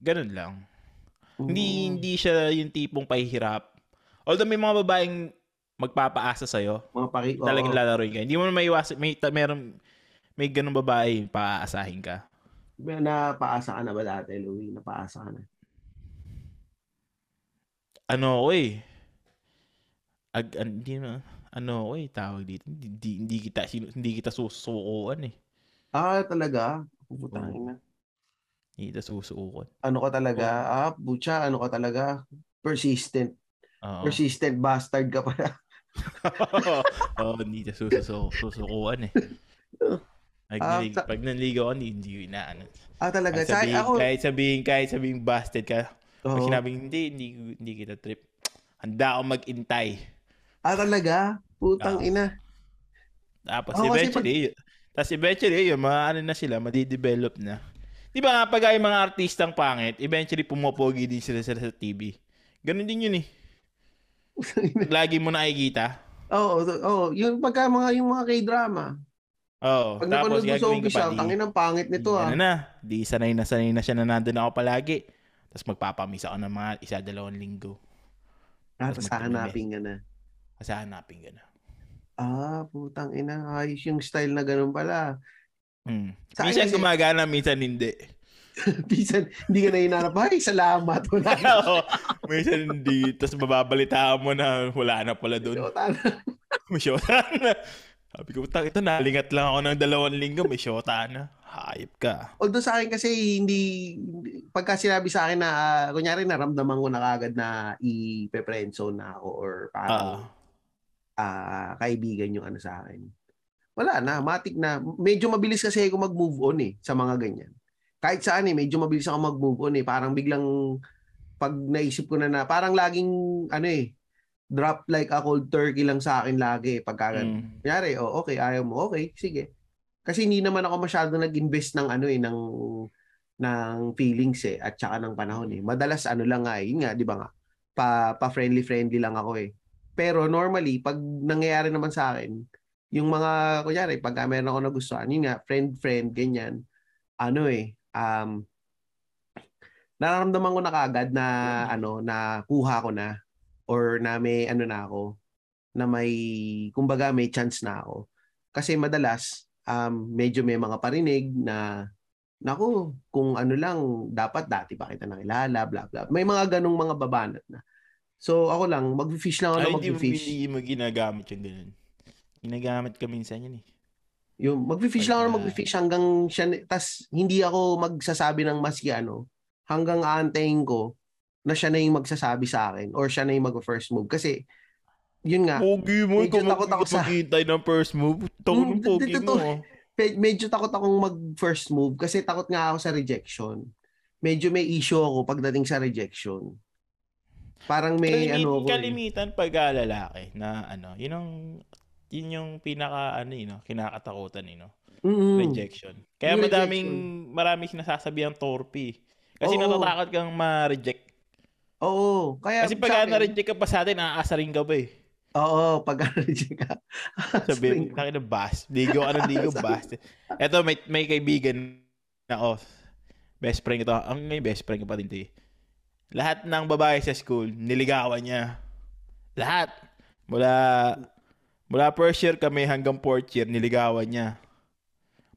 Ganun lang. Hindi Mm. hindi siya yung tipong pahihirap. Although may mga babaeng magpapaasa sa'yo, Mga paki... talagang lalaroin ka. Hindi mo na maiwasan, may, ta- meron, may ganun babae, paaasahin ka. Napaasa ka na ba dati, Louie? Napaasa ka na. Ano ako eh. Ag, an- hindi na, ano ako eh, tawag dito. Hindi, hindi, hindi kita, hindi kita susukuan eh. Ah, talaga? Putang Oo. ina. Hindi kita susukuan. Ano ka talaga? Ah, butya, ano ka talaga? Persistent. Oo. Persistent bastard ka pala. Oo, hindi kita susukuan eh. Pag, Ah, nalig- sa- pag nanligaw ako, hindi, hindi ko inaano. Ah, talaga? Kahit Sa sabihin, ako, kahit sabihin, kahit sabihin busted ka, pag Oo. sinabing hindi, hindi, hindi kita trip. Handa ako mag-intay. ah, talaga? Putang Ah. ina. Tapos kasi eventually, tapos eventually, yun, mga ano na sila, madidevelop na. Di ba nga, pag ay mga artistang pangit, eventually pumopogi din sila, sila sa TV. Ganun din yun eh. Lagi mo nakikita. Oo, oh, oh, yung pagka mga yung mga K-drama. Oo. Pag Tapos napanood mo sa umpisa, tangin ang pangit nito di, ah. ano na, di sanay na sanay na siya na nandun ako palagi. Tapos magpapamiss ako ng mga isa, dalawang linggo. Ah, Tapos tapos hahanapin ka na. Kasi hanapin ka na. Ah, putang ina. Ayos yung style na ganun pala. Hmm. Sa Minsan kasi- gumagana, minsan hindi. Pisan, hindi ka na hinanap. Ay, salamat. Wala na. Oo. minsan hindi. Tapos mababalitaan mo na wala na pala doon. Shota na. Sabi ko, "Tang, ito nalingat lang ako ng dalawang linggo, may shota na. Hayop ka. Although sa akin kasi hindi, pagka sinabi sa akin na, ah, kunyari naramdaman ko na kagad na i-friendzone na ako or parang ah, kaibigan yung ano sa akin. Wala na, matik na. Medyo mabilis kasi ako mag-move on eh sa mga ganyan. kahit saan eh, medyo mabilis ako mag-move on eh. Parang biglang pag naisip ko na na, parang laging ano eh, drop like a cold turkey lang sa akin lagi. Pagka, Mm. kunyari, oh, okay, ayaw mo, okay, sige. Kasi hindi naman ako masyado nag-invest ng ano eh, ng ng feelings eh, at saka ng panahon eh. Madalas ano lang nga eh, yun nga, di ba nga, pa, pa friendly-friendly lang ako eh. Pero normally, pag nangyayari naman sa akin, yung mga, kunyari, pag meron ako nagustuhan, yun nga, friend-friend, ganyan, ano eh, um, nararamdaman ko na kagad na, ano, na kuha ko na, or na may, ano na ako, na may, kumbaga, may chance na ako. Kasi madalas, um, medyo may mga parinig na, naku, kung ano lang, dapat dati pa kita nakilala, bla bla. May mga ganong mga babanat na. So ako lang, mag-fish lang ako Ay, na hindi mo, ginagamit yung ganun. Ginagamit ka minsan yan eh. Yung mag-fish lang ako mag-fish hanggang siya, tas hindi ako magsasabi ng maski ano, hanggang aantayin ko na siya na yung magsasabi sa akin or siya na yung mag-first move. Kasi, yun nga, Pogi mo, Medyo ikaw takot ako sa- maghihintay ng first move. Hmm, ng pogi mo. ah. medyo takot akong mag-first move kasi takot nga ako sa rejection. Medyo may issue ako pagdating sa rejection. Parang may Kalimi- ano ko eh. kalimitan pag lalaki na ano, yun ang yun yung pinaka ano yun, no, kinakatakutan yun, no? Mm-mm. rejection. Kaya Yung madaming maraming sinasasabi ang torpe. Kasi Oo. natatakot kang ma-reject. Oo. Kaya Kasi pag akin- na-reject ka pa sa atin, aasa rin ka ba eh. Oo, pag reject ka. Sabi, takin na bas. Ligo ka ng ligo, bas. Eto, may, may kaibigan na off. Best friend ito. Ang may best friend ko pa din ito. Lahat ng babae sa school, niligawan niya. Lahat. Mula, mula first year kami hanggang fourth year, niligawan niya.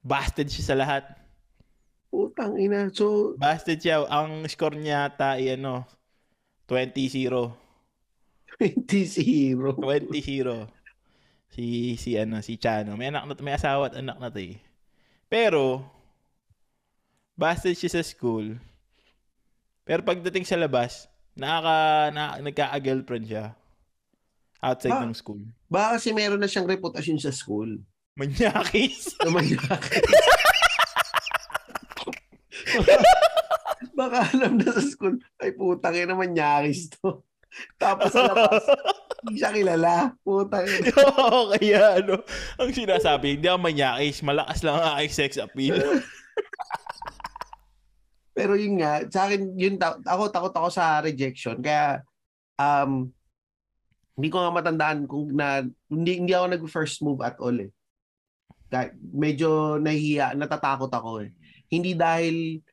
Busted siya sa lahat. Putang ina. So, Busted siya. Ang score niya ata ano, 20-0. 20-0. 20-0. Si, si ano, si Chano. May anak na, may asawa at anak na to eh. Pero, busted siya sa school. Pero pagdating sa labas, nakaka, na, nagka-girlfriend siya. Outside Ah. ng school. Baka kasi meron na siyang reputasyon sa school. Manyakis. Na mangyaki. Baka alam na sa school, ay putang ina manyakis to. Tapos sa labas, hindi siya kilala. Putang ina. Oo, kaya ano, ang sinasabi, hindi ako manyakis, malakas lang ang aking sex appeal. Pero yun nga, sa akin, yun, ta- ako takot ako sa rejection. Kaya, um, hindi ko nga matandaan kung na, hindi, hindi ako nag-first move at all eh. Medyo nahihiya, natatakot ako eh. Hindi dahil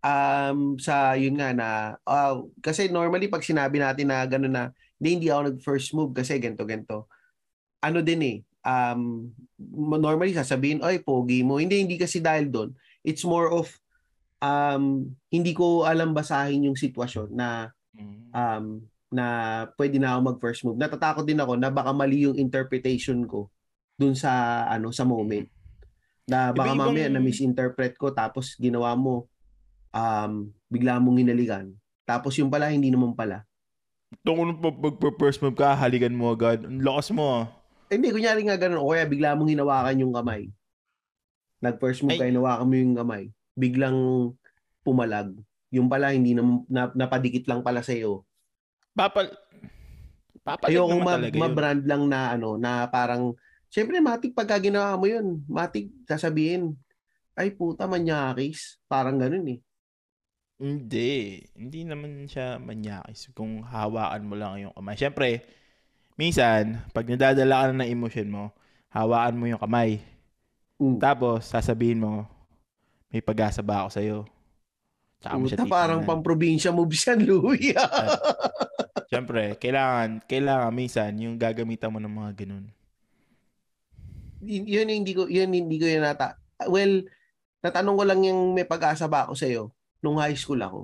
um, sa yun nga na, ah, kasi normally pag sinabi natin na gano'n na, hindi, hindi ako nag-first move kasi ganto ganto Ano din eh, um, normally sasabihin, ay, pogi mo. Hindi, hindi kasi dahil doon. It's more of, um, hindi ko alam basahin yung sitwasyon na um, na pwede na ako mag first move. Natatakot din ako na baka mali yung interpretation ko dun sa ano sa moment. Na baka Iba-ibang- mamaya na misinterpret ko tapos ginawa mo um, bigla mong hinalikan. Tapos yung pala hindi naman pala. Tungo nung pag-first move ka, haligan mo agad. Ang lakas mo ah. Eh, hindi, kunyari nga ganun. O kaya bigla mong hinawakan yung kamay. Nag-first move Ay. ka, hinawakan mo yung kamay. Biglang pumalag. Yung pala, hindi na, na napadikit lang pala sa'yo. Papal... Papalit Ayoko naman ma- talaga yun. ma-brand lang na ano, na parang, syempre matik pagka ginawa mo yun, matik sasabihin, ay puta, manyakis. Parang ganun eh. Hindi. Hindi naman siya manyakis kung hawakan mo lang yung kamay. Siyempre, minsan, pag nadadala ka na ng emotion mo, hawakan mo yung kamay. Mm. Tapos, sasabihin mo, may pag-asa ba ako sa'yo? Tsaka mo siya parang pang-probinsya moves yan, Louie. Siyempre, kailangan, kailangan minsan yung gagamitan mo ng mga ganun. Y- yun hindi ko, yun hindi ko yun nata. Well, natanong ko lang yung may pag-asa ba ako sa'yo nung high school ako.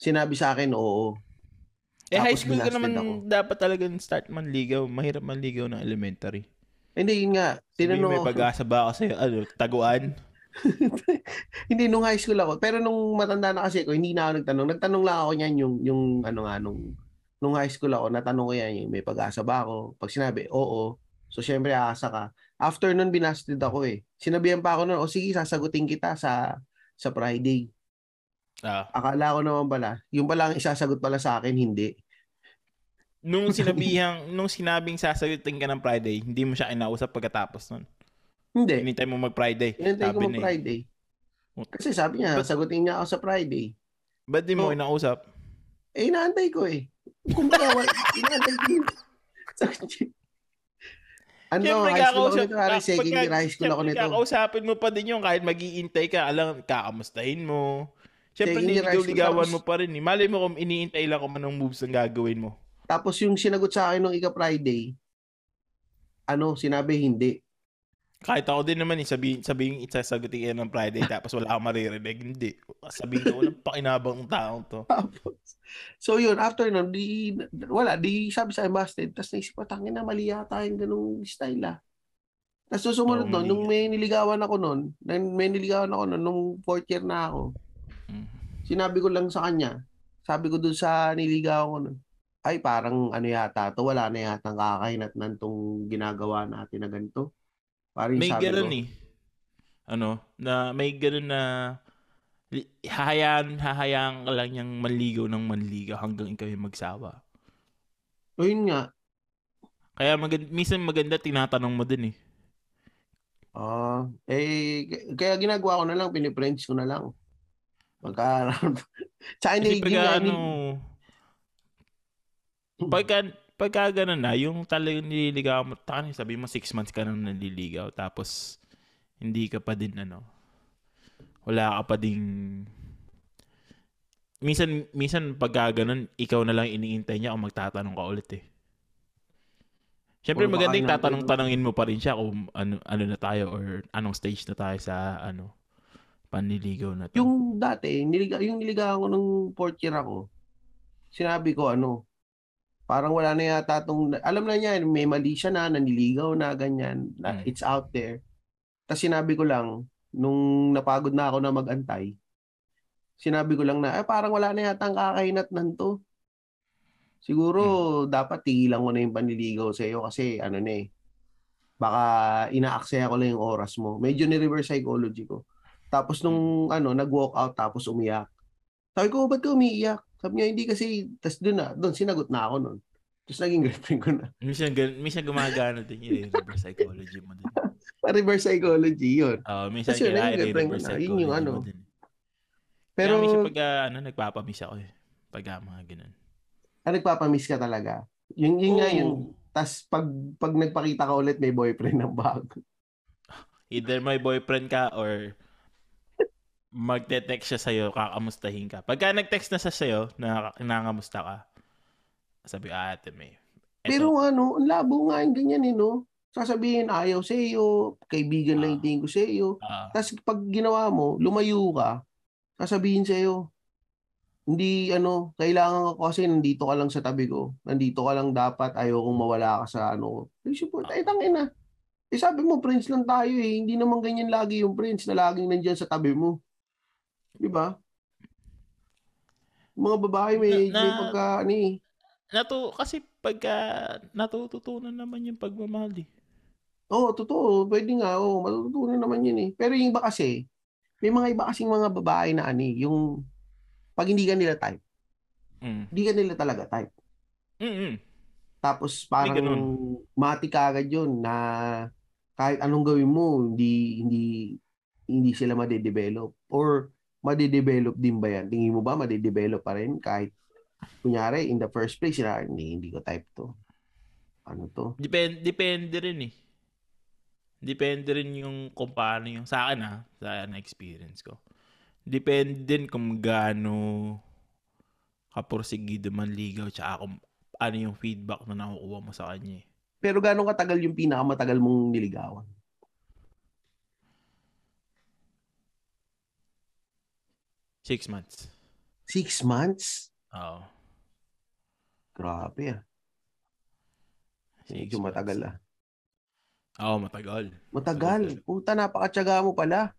Sinabi sa akin, oo. Eh, high Tapos school ka naman ako. dapat talagang start manligaw. Mahirap manligaw ng elementary. Hindi, yun nga. Tinanong may pag-asa ba ako sa'yo? Ano, taguan? hindi nung high school ako. Pero nung matanda na kasi ako, hindi na ako nagtanong. Nagtanong lang ako niyan yung, yung ano nga, nung, nung high school ako, natanong ko yan yung may pag-asa ba ako? Pag sinabi, oo. So, syempre, aasa ka. After nun, binasted ako eh. Sinabihan pa ako nun, o sige, sasagutin kita sa sa Friday. Ah. Akala ko naman pala, yung pala ang isasagot pala sa akin, hindi. Nung sinabihang, nung sinabing sasagutin ka ng Friday, hindi mo siya inausap pagkatapos nun. Hindi. Hinintay mo mag-Friday. Inantay ko Sabi mag ni- Friday. Kasi sabi niya, But- sagutin niya ako sa Friday. Ba't di mo inausap? Eh, inaantay ko eh. Kumbaga, inaantay ko yun. Ano, Siyempre, high school ako nito, Harry. Second year high school ako nito. Kakausapin mo pa din yun kahit mag-iintay ka. Alam, kakamustahin mo. Siyempre, niligaw-ligawan mo pa rin. Eh. Malay mo kung iniintay lang kung anong moves ang gagawin mo. Tapos yung sinagot sa akin nung ika-Friday, ano, sinabi hindi. Kahit ako din naman, eh, sabihin, sabihin isasagutin ka ng Friday tapos wala kang maririnig. Hindi. Sabihin ko, walang pakinabang ng taong to. So yun, after nun, di, wala, di sabi sa busted. Tapos naisip ko, tangin na, mali yata yung ganung style ah. Tapos susunod nun, nung may niligawan ako nun, nung may niligawan ako nun, nung fourth year na ako, Mm. sinabi ko lang sa kanya, sabi ko dun sa niligawan ko nun, ay parang ano yata to, wala na yata kakahinat nan tong ginagawa natin na ganito. Parang May ganun ko, eh. Ano, na may ganun na hahayaan, hahayaan ka lang yung manligaw ng manligaw hanggang ikaw yung magsawa. o yun nga, Kaya maganda, minsan maganda tinatanong mo din eh. ah, eh, k- kaya ginagawa ko na lang, piniprints ko na lang. Pagka, sa Kasi akin, pagka ano, pagka, pagka ganun na, yung talagang nililigaw mo, takan sabi mo six months ka nang naliligaw, tapos hindi ka pa din ano, wala ka pa ding, minsan, minsan pagka ganun, ikaw na lang iniintay niya kung magtatanong ka ulit eh. Siyempre Or maganda yung tatanong-tanongin mo pa rin siya kung ano, ano na tayo or anong stage na tayo sa ano, panliligaw na to. yung dati, niliga, yung niligawan ko nung fourth year ako, sinabi ko ano, parang wala na yata tong, alam na niya, may mali siya na, naniligaw na, ganyan, na, Mm. it's out there. Tapos sinabi ko lang, nung napagod na ako na magantay, sinabi ko lang na, eh, parang wala na yata ang kakainat nanto. Siguro, dapat tigilan ko na yung panliligaw sa iyo kasi ano na eh, baka inaaksaya ko lang yung oras mo. Medyo ni-reverse psychology ko. Tapos nung ano, nag-walk out tapos umiyak. Sabi ko, ba't ka umiiyak? Sabi niya, hindi kasi, tas doon na, doon, sinagot na ako noon. Tapos naging girlfriend ko na. Minsan, minsan gumagana din yun eh, reverse psychology mo din. Pa-reverse psychology, yun. Oo, minsan Kasi yun, kailangan naging girlfriend i-reverse ko na. Yun psychology yung ano. din. Pero, Kaya minsan pag ah, ano, nagpapamiss ako eh. Pag ah, mga ganun. ah, nagpapamiss ka talaga. Yung, yun nga Oo. yun. Tas pag, pag nagpakita ka ulit, may boyfriend ng bago. Either may boyfriend ka or magte-text siya sa'yo, kakamustahin ka. Pagka nag-text na siya sa'yo, na nangamusta ka, sabi, ah, ate may. Eto, Pero ano, ang labo nga yung ganyan eh, no? Sasabihin, ayaw sa iyo, kaibigan lang Ah. yung tingin ko sa iyo. ah, Tapos pag ginawa mo, lumayo ka, sasabihin sa iyo, hindi ano, kailangan ko kasi nandito ka lang sa tabi ko. Nandito ka lang dapat, ayaw kong mawala ka sa ano. support, ay tangin na. Eh sabi mo, friends lang tayo eh. Hindi naman ganyan lagi yung friends na laging nandyan sa tabi mo. Di ba? Mga babae may, Na- may pagka, ano eh. Natu kasi pagka natututunan naman yung pagmamahal eh. Oo, totoo. Pwede nga. Oo, matututunan naman yun eh. Pero yung iba kasi, may mga iba kasing mga babae na ani, yung pag hindi ka nila type, Mm. hindi ka nila talaga type. Mm-mm. Tapos parang mati ka agad yun na kahit anong gawin mo, hindi hindi hindi sila madedevelop or madedevelop din ba yan? Tingin mo ba madedevelop pa rin kahit kunyari in the first place sila hindi hindi ko type to. Ano to? Depende, depende rin eh. Depende rin yung kung paano yung sa akin ah, sa na experience ko. Depende din kung gaano kaporsigido man ligaw tsaka kung ano yung feedback na nakukuha mo sa kanya eh. Pero gano'ng katagal yung pinakamatagal mong niligawan? Six months. Six months? Oo. Grabe ah. Six Medyo matagal ah. Oo, matagal. Matagal. Puta, napakatsaga mo pala.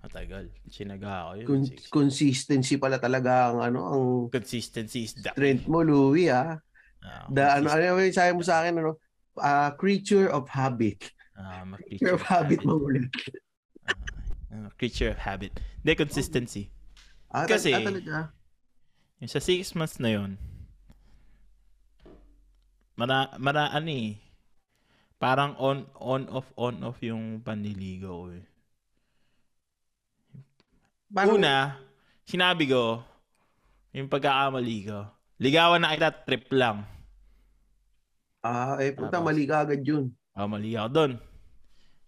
Matagal. Sinaga ako yun. Con- Six. consistency pala talaga ang ano, ang Consistency is the strength mo, Louie ah. Ah, The, ano, ano yung sabi mo sa akin, ano? Ah, creature of habit. mag- Creature of habit mo ulit. Uh, creature of habit. Hindi, consistency. Ah, Kasi- ah, talaga. Yung sa six months na yon mara, mara, ano eh, parang on, on, off, on, off yung panliligaw eh. Parang- Una, sinabi ko, yung pagkakamali ko, ligawan na kita, trip lang. Ah, eh, puta, Tapos- mali ka agad yun. Ah, mali ako doon.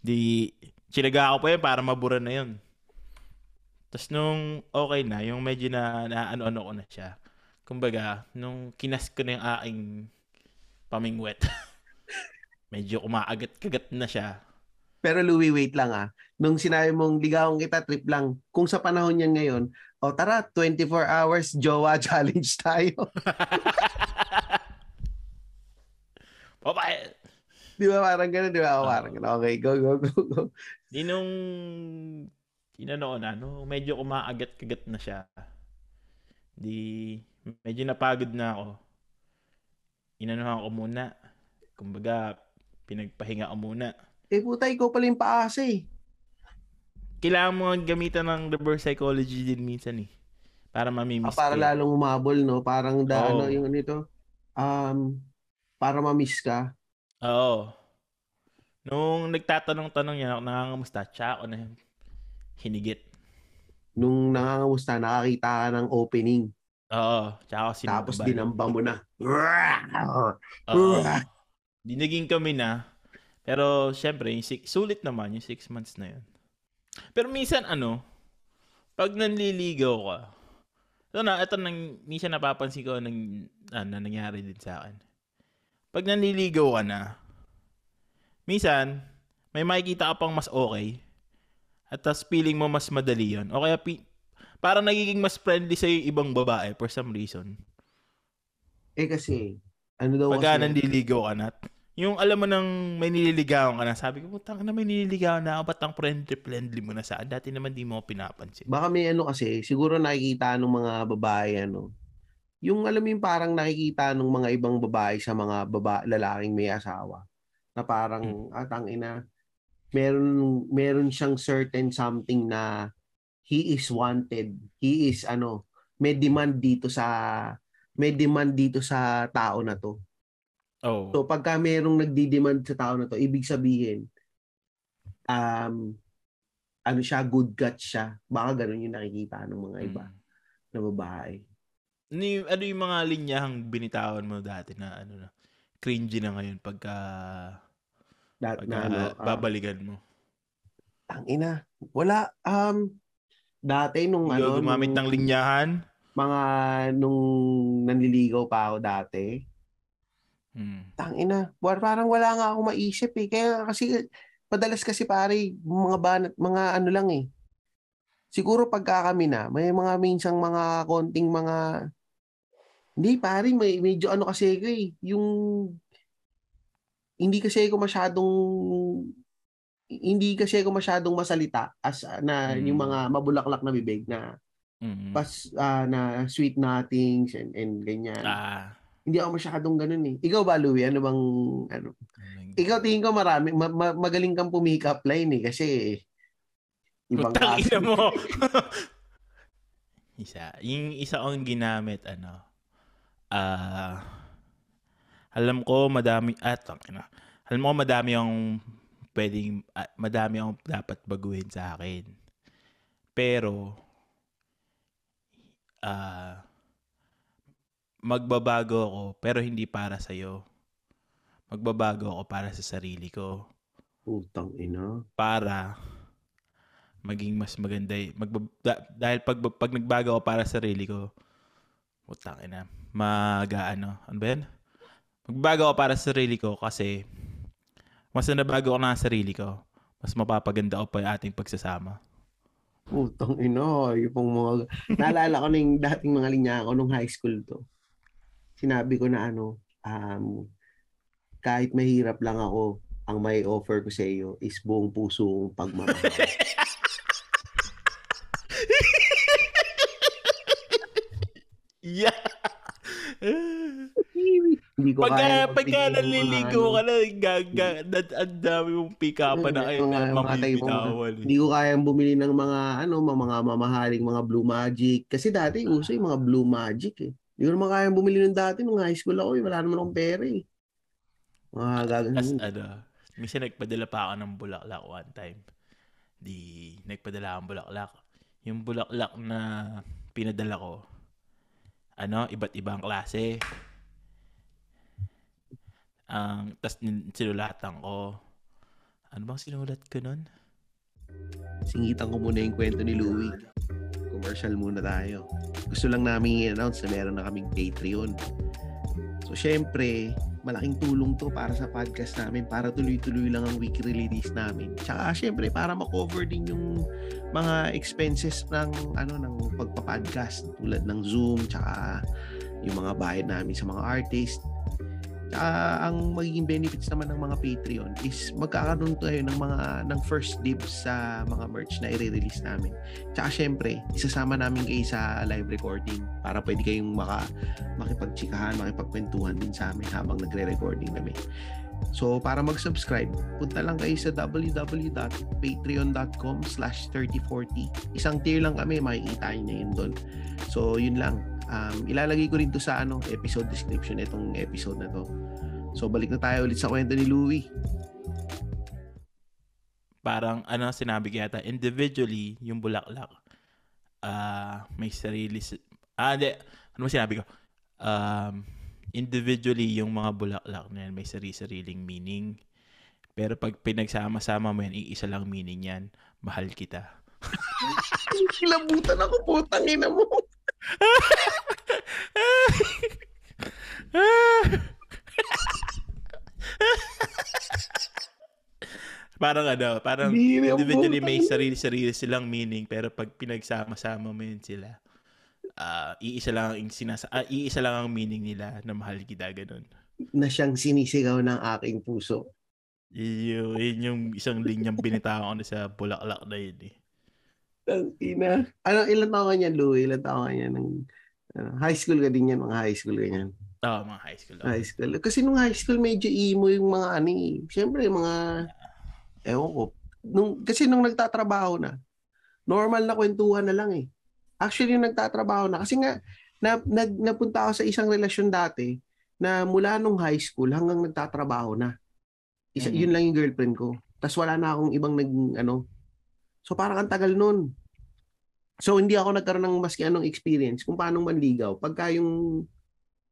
Di, chinaga ako pa yun para mabura na yun. Tapos nung okay na, yung medyo na, na ano-ano ko na siya. Kumbaga, nung kinas ko na yung aking pamingwet, medyo kumaagat-kagat na siya. Pero Louie, wait lang ah. Nung sinabi mong ligawan kita, trip lang. Kung sa panahon niyan ngayon, o tara, 24 hours jowa challenge tayo. Babae! di ba parang gano'n, di ba? O, Oo. parang gano'n. Okay, go, go, go, go. Di nung inano na, no, medyo kumaagat-kagat na siya. Di, medyo napagod na ako. Inanuhan ko muna. Kumbaga, pinagpahinga ko muna. Eh, puta, ikaw pala yung paasa eh. Kailangan mo gamitan ng reverse psychology din minsan eh. Para Ah, mamimiss para ka. eh. lalong umabol, no? Parang da, ano, yung nito, um, para ma-miss ka. Oo. Nung nagtatanong-tanong niya ako, nangangamusta, tsaka ako na hinigit. Nung nangangamusta, nakakita ka ng opening. Oo. Tsaka. Tapos dinamba mo na. Oo. Di naging kami na. Pero, syempre, yung six, sulit naman yung six months na yun. Pero minsan, ano, pag nanliligaw ka, ito na, ito nang, minsan napapansin ko nang, ano, nangyari din sa akin. Pag nanliligaw ka na, minsan, may makikita ka pang mas okay, at tas feeling mo mas madali yun. O kaya, pi- parang nagiging mas friendly sa ibang babae for some reason. Eh kasi, ano daw Pagka kasi, nandiligaw ka na. Yung alam mo nang may nililigawan ka na, sabi ko, putang na may nililigawan na ako, ba't ang friendly-friendly mo na sa? Dati naman di mo pinapansin. baka may ano kasi, siguro nakikita ng mga babae, ano, yung alam mo yung parang nakikita ng mga ibang babae sa mga baba, lalaking may asawa, na parang, at ang ina, meron, meron siyang certain something na he is wanted, he is, ano, may demand dito sa, may demand dito sa tao na to. Oh. So pagka merong nagdi-demand sa tao na to, ibig sabihin um ano siya, good gut siya. Baka ganun yung nakikita ng mga iba Mm. na babae. Ano, yung, ano yung mga linyahang binitawan mo dati na ano na, cringy na ngayon pagka, That pagka na ano, ah, babalikan mo? ang ina. Wala um dati nung Ikaw ano gumamit nung ng linyahan? mga nung nanliligaw pa ako dati. Hmm. Tangina, war parang wala nga ako maisip eh. Kaya kasi padalas kasi pare mga banat, mga ano lang eh. Siguro pagka kami na, may mga minsang mga konting mga hindi pare, may medyo ano kasi ko eh, yung hindi kasi ako masyadong hindi kasi ako masyadong masalita as na Mm. yung mga mabulaklak na bibig na Mm. pas ah, na sweet nothings and and ganyan. Ah. Hindi ako masyadong ganun eh. Ikaw ba, Louie? Ano bang, ano? Ikaw tingin ko marami, ma- ma- magaling kang pumikap line eh. Kasi, ibang Putang ina kaso. mo. isa. Yung isa kong ginamit, ano, ah, alam ko madami, at, ina, alam ko madami yung pwedeng, ah, madami yung dapat baguhin sa akin. Pero, ah, magbabago ako, pero hindi para sa'yo. Magbabago ako para sa sarili ko Putang ina. para maging mas maganda y- magba- da- dahil pag pag nagbago ako para sa sarili ko putang ina mag ano ano ba yan magbago ako para sa sarili ko kasi mas na nabago ko na ang sarili ko mas mapapaganda ko pa yung ating pagsasama Putang ina. Yung mga, naalala ko na yung dating mga linya ko nung high school to. Sinabi ko na ano, um, kahit mahirap lang ako, ang may offer ko sa iyo is buong puso kong pagmamahal. yeah Hindi ko Pagka, kaya pagka naliligo ano. ka na, gaga, ang dami mong pick-upan na kayo na mabibitawan. eh. Hindi ko kayang bumili ng mga ano, mga, mga mamahaling mga Blue Magic. Kasi dati uso yung mga Blue Magic eh. Hindi ko naman kayang bumili ng dati nung high school ako eh. Wala naman akong pera eh. Mga As gagawin. ano, minsan nagpadala pa ako ng bulaklak one time. Di, nagpadala akong bulaklak. Yung bulaklak na pinadala ko, ano, iba't ibang klase. Ang, tas sinulatan ko. Ano bang sinulat ko nun? Singitan ko muna yung kwento ni Louie. Commercial muna tayo. Gusto lang namin i-announce na meron na kaming Patreon. So, syempre, malaking tulong to para sa podcast namin para tuloy-tuloy lang ang weekly release namin. Tsaka, syempre, para ma-cover din yung mga expenses ng ano ng pagpa-podcast tulad ng Zoom tsaka yung mga bayad namin sa mga artist. Tsaka ang magiging benefits naman ng mga Patreon is magkakaroon tayo ng mga ng first dibs sa mga merch na i-release namin. Tsaka syempre, isasama namin kayo sa live recording para pwede kayong maka, makipagtsikahan, makipagkwentuhan din sa amin habang nagre-recording kami. So, para mag-subscribe, punta lang kayo sa www.patreon.com slash 3040. Isang tier lang kami, makikita nyo yun doon. So, yun lang. Um, ilalagay ko rin to sa ano, episode description itong episode na to. So, balik na tayo ulit sa kwento ni Louie. Parang, ano, sinabi yata, individually, yung bulaklak, ah may sarili, si- ah, di, ano mo sinabi ko? Um, individually, yung mga bulaklak na yan, may sarili-sariling meaning. Pero pag pinagsama-sama mo yan, iisa lang meaning yan, mahal kita. Kilabutan ako, putang ina mo. Parang ano, parang Hindi individually may sarili-sarili silang meaning, pero pag pinagsama-sama mo yun sila, ah iisa lang ang sinasa ah, iisa lang ang meaning nila na mahal kita ganun. na siyang sinisigaw ng aking puso. Yun, yun yung isang linyang binitawan ko na sa bulaklak na yun eh. Ina. Ano, ilan taon ka niyan, Louie? Ilan taon ka niyan? Ng, ano, high school ka din yan, mga high school ganyan. Oo, mga high school. High school. Kasi nung high school, medyo emo yung mga ano eh. Siyempre, yung mga, ewan ko. Nung, kasi nung nagtatrabaho na, normal na kwentuhan na lang eh. Actually, yung nagtatrabaho na. Kasi nga, na, nag, napunta ako sa isang relasyon dati na mula nung high school hanggang nagtatrabaho na. Isa, Mhm. Yun lang yung girlfriend ko. Tapos wala na akong ibang nag, ano. So parang ang tagal nun. So hindi ako nagkaroon ng maski anong experience kung paano manligaw. Pagka yung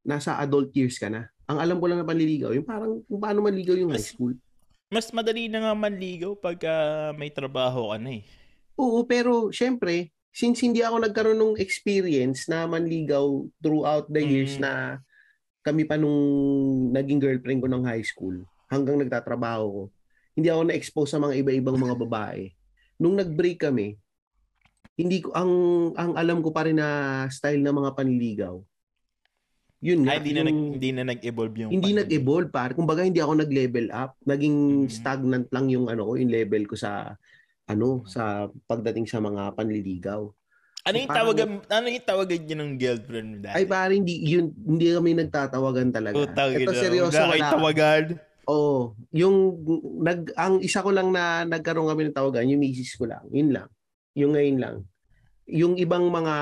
nasa adult years ka na. Ang alam ko lang na panliligaw, yung parang kung paano manligaw yung high Mas- school. Mas madali na nga manligaw pagka may trabaho ka na eh. Oo, pero syempre, since hindi ako nagkaroon ng experience na manligaw throughout the years Mm. na kami pa nung naging girlfriend ko ng high school hanggang nagtatrabaho ko, hindi ako na-expose sa mga iba-ibang mga babae. Nung nag-break kami, hindi ko ang ang alam ko pa rin na style ng mga panliligaw. Yun nga, Ay, hindi na, nag, yung- hindi na nag-evolve yung hindi pandemic. nag-evolve par. Kumbaga hindi ako nag-level up. Naging Mhm. stagnant lang yung ano ko, yung level ko sa ano, sa pagdating sa mga panliligaw. Ano yung Parang- tawagan, ano yung tawagan niyo ng girlfriend mo dati? Ay pare, hindi yun hindi kami nagtatawagan talaga. Putang Ito ina, seryoso wala wala. tawagan. Oo, yung nag ang isa ko lang na nagkaroon kami ng tawagan, yung misis ko lang. Yun lang. Yung ngayon lang. Yung ibang mga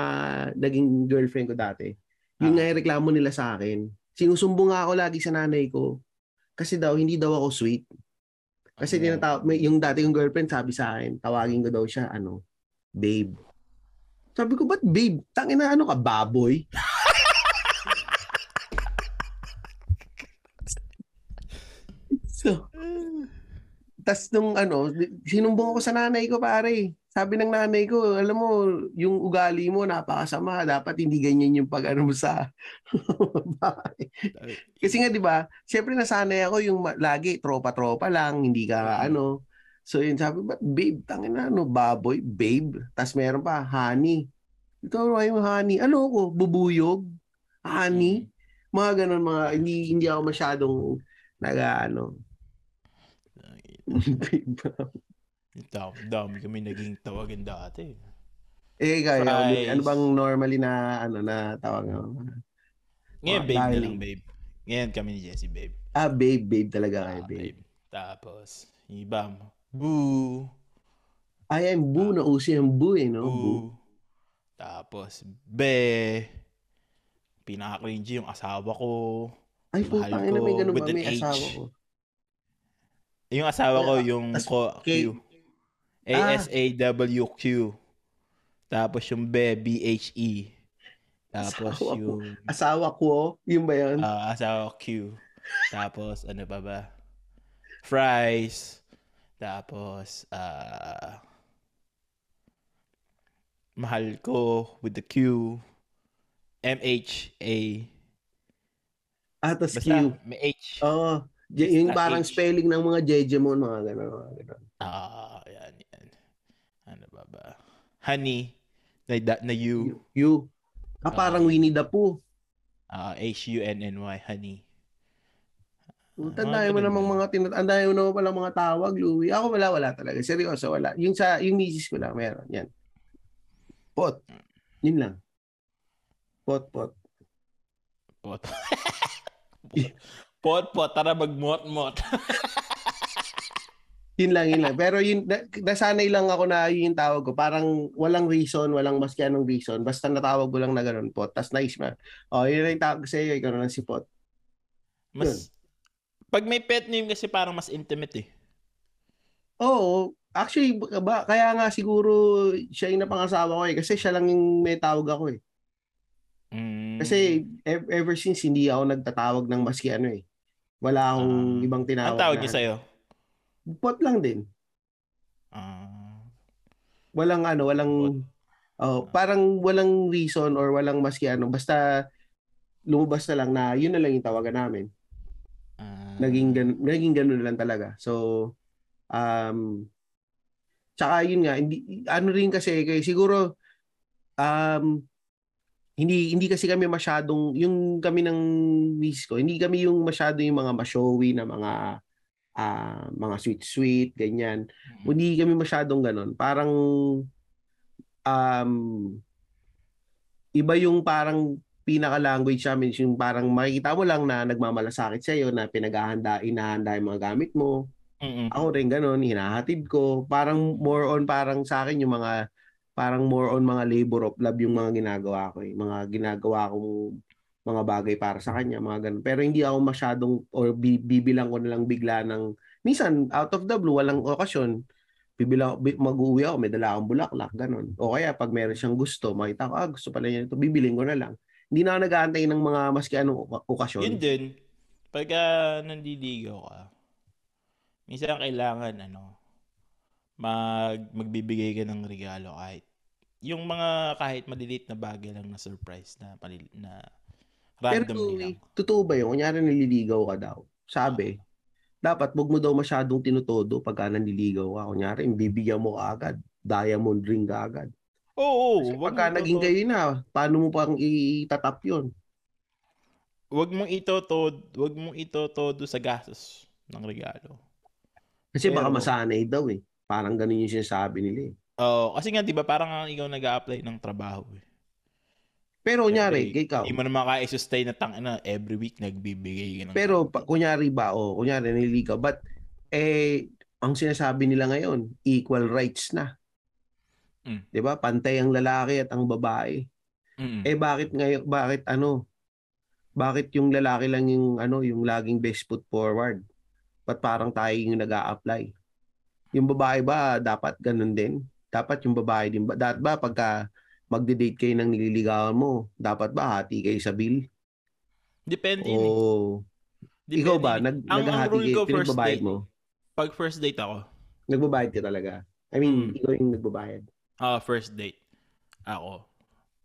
naging girlfriend ko dati, yun Ah. nga yung reklamo nila sa akin. Sinusumbong nga ako lagi sa nanay ko. Kasi daw, hindi daw ako sweet. Kasi Oo. tinatawag, may, yung dati yung girlfriend sabi sa akin, tawagin ko daw siya, ano, babe. Sabi ko, ba't babe? Tangin na ano ka, baboy? so, tas nung ano, sinumbong ako sa nanay ko pare. Sabi ng nanay ko, alam mo, yung ugali mo napakasama, dapat hindi ganyan yung pag ano mo sa babae. Kasi nga 'di ba, siyempre nasanay ako yung lagi tropa-tropa lang, hindi ka Mhm. ano. So yun sabi ba, babe, tangin na ano, baboy, babe. Tas meron pa, honey. Ito ano yung honey. Ano ko, bubuyog? Honey? Mga ganun mga hindi hindi ako masyadong naga ano. Dami, dami kami naging tawagan dati. eh kayo, Fries. ano bang normally na ano na tawag mo? Ngayon, Mga babe na darling. lang, babe. Ngayon kami ni Jessie, babe. Ah, babe, babe talaga kayo, Ah, babe. Tapos, yung iba mo. Boo. Ay, ang boo, na uso yung boo eh, no? Boo. Boo. Tapos, be. Pinaka-cringy yung asawa ko. Ay, Mahal putang ina, may ganun ba? May H. asawa ko. Yung asawa ko, yung ko, Q. A-S-A-W-Q. Tapos yung be, B-H-E. Tapos Asawa ko. yung Asawa ko, yun ba yun? ah, asawa ko, Q. Tapos, ano pa ba? Fries. Tapos, ah, mahal ko with the Q. M-H-A. ah, tas Q. may H. Oo. Y- yung parang H. spelling ng mga Jejemon, mga gano'n, mga gano'n. Ah, yan. Ano ba ba? Honey. Na, na U. You. Ah, parang Winnie the Pooh. Ah, H-U-N-N-Y. Honey. Puta, mga dahil mo namang mga tinat... Ang dahil mo naman palang mga tawag, Louie. Ako wala, wala talaga. Seryoso, wala. Yung sa, yung misis ko lang, meron. Yan. Pot. Yun lang. Pot, pot. Pot. pot, pot. Tara mag-mot-mot. Yun lang, yun lang. Pero yun, na, nasanay lang ako na yun yung tawag ko. Parang walang reason, walang maski anong reason. Basta natawag ko lang na ganun, pot. Tapos nice man. O, yun lang yung tawag ko sa iyo. Ikaw lang si pot. Mas, pag may pet name kasi parang mas intimate eh. Oo. Actually, ba, kaya nga siguro siya yung napangasawa ko eh. Kasi siya lang yung may tawag ako eh. Mm. Kasi ev- ever since hindi ako nagtatawag ng maski ano eh. Wala akong Ah. ibang tinawag Ang tawag niya sa'yo? Pot lang din. Ah. Walang ano, walang oh, parang walang reason or walang maski ano. Basta lumabas na lang na yun na lang yung tawagan namin. ah. Naging gan- naging ganun na lang talaga. So um tsaka yun nga hindi ano rin kasi kay siguro um hindi hindi kasi kami masyadong yung kami ng miss ko hindi kami yung masyado yung mga ma-showy na mga ah, mga sweet sweet ganyan Mm. hindi kami masyadong ganon parang um iba yung parang pinaka language namin yung parang makikita mo lang na nagmamalasakit sa iyo na pinaghahanda inahanda yung mga gamit mo Mm-mm. ako rin ganun, hinahatid ko. Parang more on parang sa akin yung mga parang more on mga labor of love yung mga ginagawa ko eh. Mga ginagawa kong mga bagay para sa kanya, mga ganun. Pero hindi ako masyadong or bi- bibilang ko na lang bigla ng minsan out of the blue, walang okasyon. Bibilang bi- mag-uwi ako, may dala akong bulaklak, ganun. O kaya pag meron siyang gusto, makita ko, ah, gusto pala niya ito, bibiling ko na lang. Hindi na ako nag-aantay ng mga maski anong oka- okasyon. Yun din. Pagka nandiligaw ka, minsan kailangan ano, mag magbibigay ka ng regalo kahit yung mga kahit maliliit na bagay lang na surprise na palil, na Pero randomly lang. totoo ba yun? Kunyari nililigaw ka daw. Sabi, dapat wag mo daw masyadong tinutodo pagka nanliligaw ka. Kunyari, bibigyan mo agad. Diamond ring ka agad. Oo, Kasi wag pagka mo naging kayo na, paano mo pang itatap yun? wag mong itotod, wag mong itotodo sa gastos ng regalo. Kasi baka Pero- masanay daw eh. Parang ganun yung sinasabi nila eh. Oo, kasi nga 'di ba parang ikaw nag-a-apply ng trabaho eh. Pero kunyari, Siyempre, ikaw. Hindi mo naman kaya sustain na tang na every week nagbibigay ka ng Pero pa, kunyari ba, o kunyari nililigaw, but eh, ang sinasabi nila ngayon, equal rights na. Mm. 'Di ba? Pantay ang lalaki at ang babae. Mm-mm. Eh bakit ngayon bakit ano? Bakit yung lalaki lang yung ano, yung laging best foot forward? Ba't parang tayo yung nag-a-apply? Yung babae ba dapat ganun din? Dapat yung babae din ba? Dapat ba pagka magde-date kayo ng nililigawan mo, dapat ba hati kayo sa bill? Depende yun eh. O Depende ikaw ba eh. nag ang, naghahati rule kayo, ko first pinagbabayad date, mo? pag first date ako, Nagbabayad ka talaga? I mean, Mm. ikaw yung nagbabayad. ah first date, ako.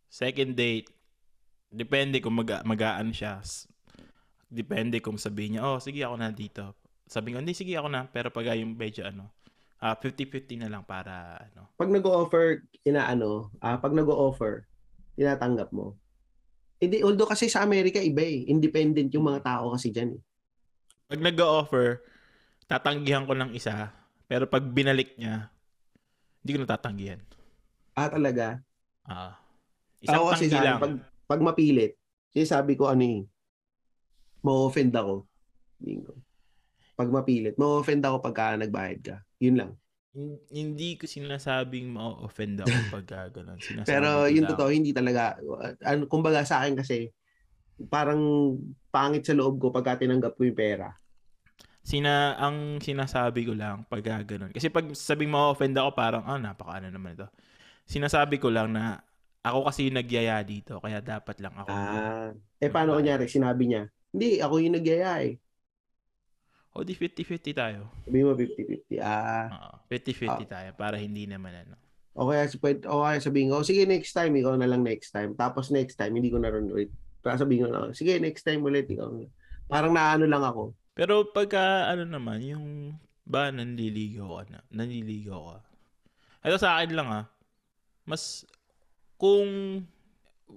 Second date, depende kung mag magaan siya. Depende kung sabihin niya, oh, sige ako na dito. Sabi ko, hindi, sige ako na. Pero pag yung medyo ano, ah 50-50 na lang para ano. Pag nag-o-offer, inaano, ah pag nag-o-offer, tinatanggap mo. Hindi, although kasi sa Amerika iba eh. Independent yung mga tao kasi dyan eh. Pag nag-offer, tatanggihan ko ng isa. Pero pag binalik niya, hindi ko natatanggihan. Ah, talaga? Ah. Isang Ako kasi tanggi lang. pag, pag mapilit, sinasabi ko ano eh, ma-offend ako. Bingo. Pag mapilit, ma-offend ako pagka nagbayad ka. Yun lang. Hin- Hindi ko sinasabing ma-offend ako pag gano'n. Sinasabi Pero yun lang, totoo, hindi talaga. Ano, kumbaga sa akin kasi, parang pangit sa loob ko pagka tinanggap ko yung pera. Sina, ang sinasabi ko lang pag gano'n. Kasi pag sabing ma-offend ako, parang, ah, napaka ano naman ito. Sinasabi ko lang na ako kasi yung nagyaya dito, kaya dapat lang ako. Ah. Eh, paano kunyari, sinabi niya, hindi, ako yung nagyaya eh. O di 50-50 tayo. Sabi mo 50-50. Ah, Oo, 50-50 tayo para hindi naman ano. o kaya, pwede, o kaya sabihin ko, sige, next time, ikaw na lang next time. Tapos next time, hindi ko na rin ulit. Para sabihin ko na, sige, next time ulit, ikaw na. Parang naano lang ako. Pero pagka ano naman, yung ba nanliligaw ka na, nanliligaw ka. Ito sa akin lang ah, mas kung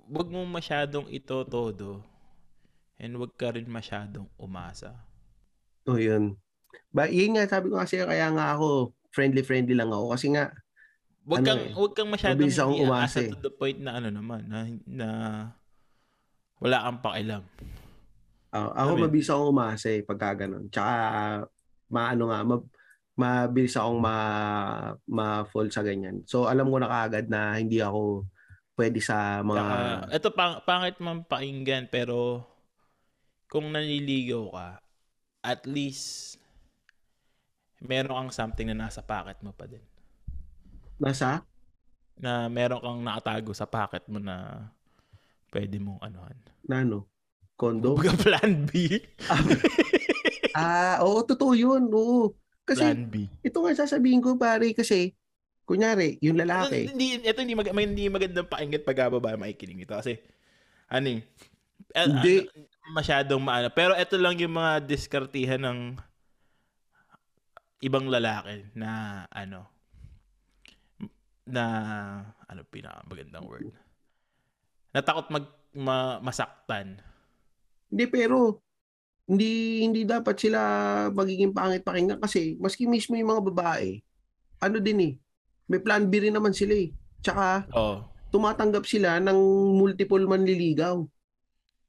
wag mo masyadong ito todo and wag ka rin masyadong umasa. O yun. Ba, yun nga, sabi ko kasi kaya nga ako, friendly-friendly lang ako. Kasi nga, Wag Ano kang eh, wag kang masyadong i-aasa umasa eh. to the point na ano naman na, na wala kang pakialam. ah, ako Sabi- mabilis akong umasa eh, pagka ganun. Tsaka, maano nga, ma, mabilis akong ma, ma-fall sa ganyan. So, alam ko na kaagad na hindi ako pwede sa mga... Saka, ito pang, pangit man pakinggan pero kung nanliligaw ka, at least meron kang something na nasa pocket mo pa din. nasa? Na meron kang nakatago sa pocket mo na pwede mong anuhan. Na ano? Condo? Kumbaga plan B. ah, oo, totoo yun. Oo. Kasi, plan B. ito nga sasabihin ko, pare, kasi, kunyari, yung lalaki, Hindi, ito hindi, mag, hindi magandang pakinggan pag babae makikinig ito. Kasi, ano eh, eh, Hindi. Masyadong maano. Pero ito lang yung mga diskartihan ng ibang lalaki na ano na ano pinaka magandang word natakot mag ma- masaktan Hindi pero hindi hindi dapat sila magiging pangit pakinggan kasi maski mismo yung mga babae ano din eh may plan B rin naman sila eh. Tsaka oo tumatanggap sila ng multiple manliligaw,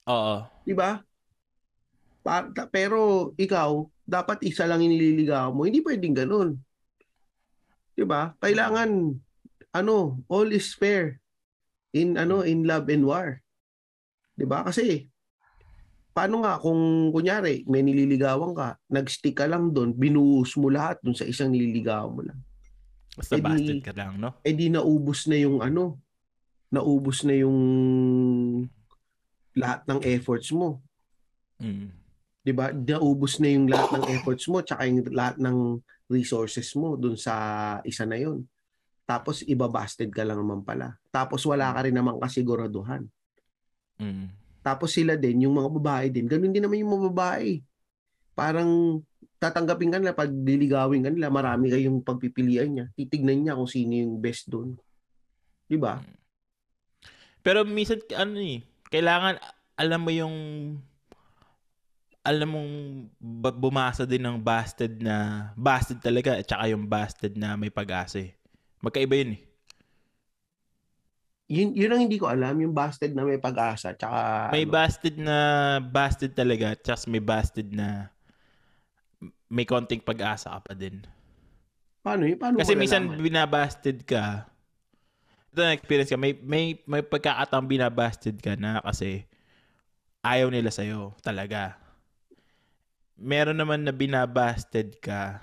oo 'di ba? Pa- pero ikaw dapat isa lang yung nililigaw mo. Hindi pwedeng ganun. 'Di ba? Kailangan ano, all is fair in ano, in love and war. 'Di ba? Kasi paano nga kung kunyari may nililigawan ka, nagstick ka lang doon, binuhos mo lahat doon sa isang nililigawan mo lang. basta Eh di- bastard ka lang no Eh di naubos na yung ano, naubos na yung lahat ng efforts mo. mm. 'Di ba? Naubos na yung lahat ng efforts mo tsaka yung lahat ng resources mo doon sa isa na yun. Tapos ibabasted ka lang naman pala. Tapos wala ka rin naman kasiguraduhan. Mm. Tapos sila din, yung mga babae din, ganun din naman yung mga babae. Parang tatanggapin ka nila, pag liligawin ka nila, marami kayong pagpipilian niya. Titignan niya kung sino yung best doon. Di ba? Pero minsan, ano eh, kailangan, alam mo yung, alam mong bumasa din ng busted na, busted talaga, at saka yung busted na may pag-asa eh. Magkaiba yun eh. Yun, yun ang hindi ko alam, yung busted na may pag-asa. Tsaka, May ano, busted na, busted talaga, at saka may busted na, may konting pag-asa ka pa din. paano yun? Paano Kasi minsan binabasted ka. Ito na experience ka. May, may, may pagkakataong binabasted ka na kasi ayaw nila sa'yo talaga. Meron naman na binabasted ka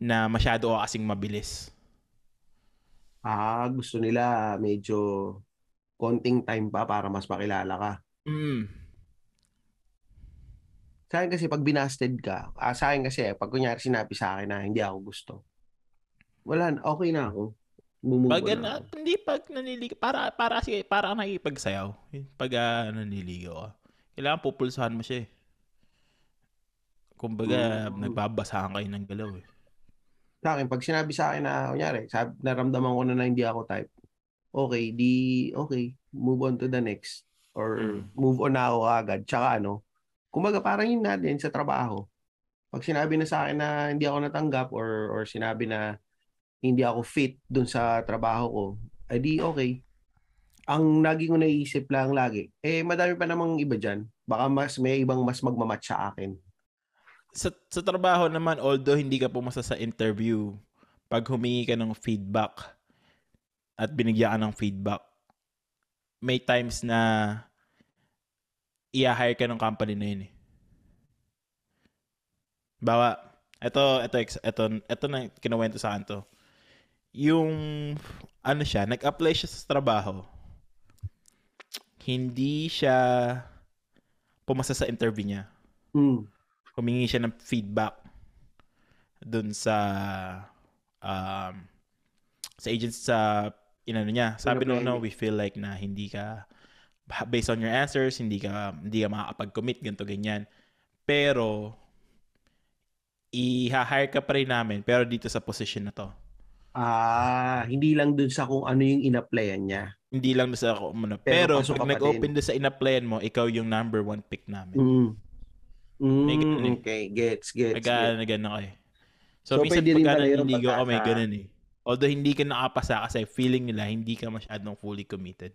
na masyado ka kasing mabilis. Ah, gusto nila medyo konting time pa para mas makilala ka. Mm. Sa akin kasi pag binasted ka, ah, sa akin kasi pag kunyari sinabi sa akin na hindi ako gusto, wala okay na ako. Bumove Pag ano, hindi pag naniligaw, para, para, sige, para ka nakikipagsayaw. Pag uh, naniligaw ka. Kailangan pupulsahan mo siya eh. Kumbaga, Mm. nagbabasahan kayo ng galaw eh. Sa akin, pag sinabi sa akin na, kunyari, sabi, naramdaman ko na na hindi ako type, okay, di, okay, move on to the next. Or Mm. move on na ako agad. Tsaka ano, kumbaga parang yun na din sa trabaho. Pag sinabi na sa akin na hindi ako natanggap or, or sinabi na hindi ako fit dun sa trabaho ko, ay di okay. Ang lagi ko naisip lang lagi, eh madami pa namang iba dyan. Baka mas may ibang mas magmamatch sa akin. Sa, sa trabaho naman, although hindi ka pumasa sa interview, pag humingi ka ng feedback at binigyan ka ng feedback, may times na i-hire ka ng company na yun eh. Bawa, ito, ito, ito, ito na kinuwento sa akin to. Yung, ano siya, nag-apply siya sa trabaho. Hindi siya pumasa sa interview niya. Mm. Humingi siya ng feedback dun sa um, sa agents sa inano niya. Sabi no, no, we feel like na hindi ka based on your answers, hindi ka hindi ka makakapag-commit ganto ganyan. Pero i-hire ka pa rin namin pero dito sa position na to. Ah, hindi lang dun sa kung ano yung in-applyan niya. Hindi lang sa ako ano. Pero Pero, pag pa nag-open doon sa in-applyan mo, ikaw yung number one pick namin. Mm. May ganun Mm, eh. okay, gets, gets. gets. Nag na ganun ako eh. So, So, minsan pagka pala yun nanliligaw ka, may ganun eh. Although hindi ka nakapasa kasi feeling nila hindi ka masyadong fully committed.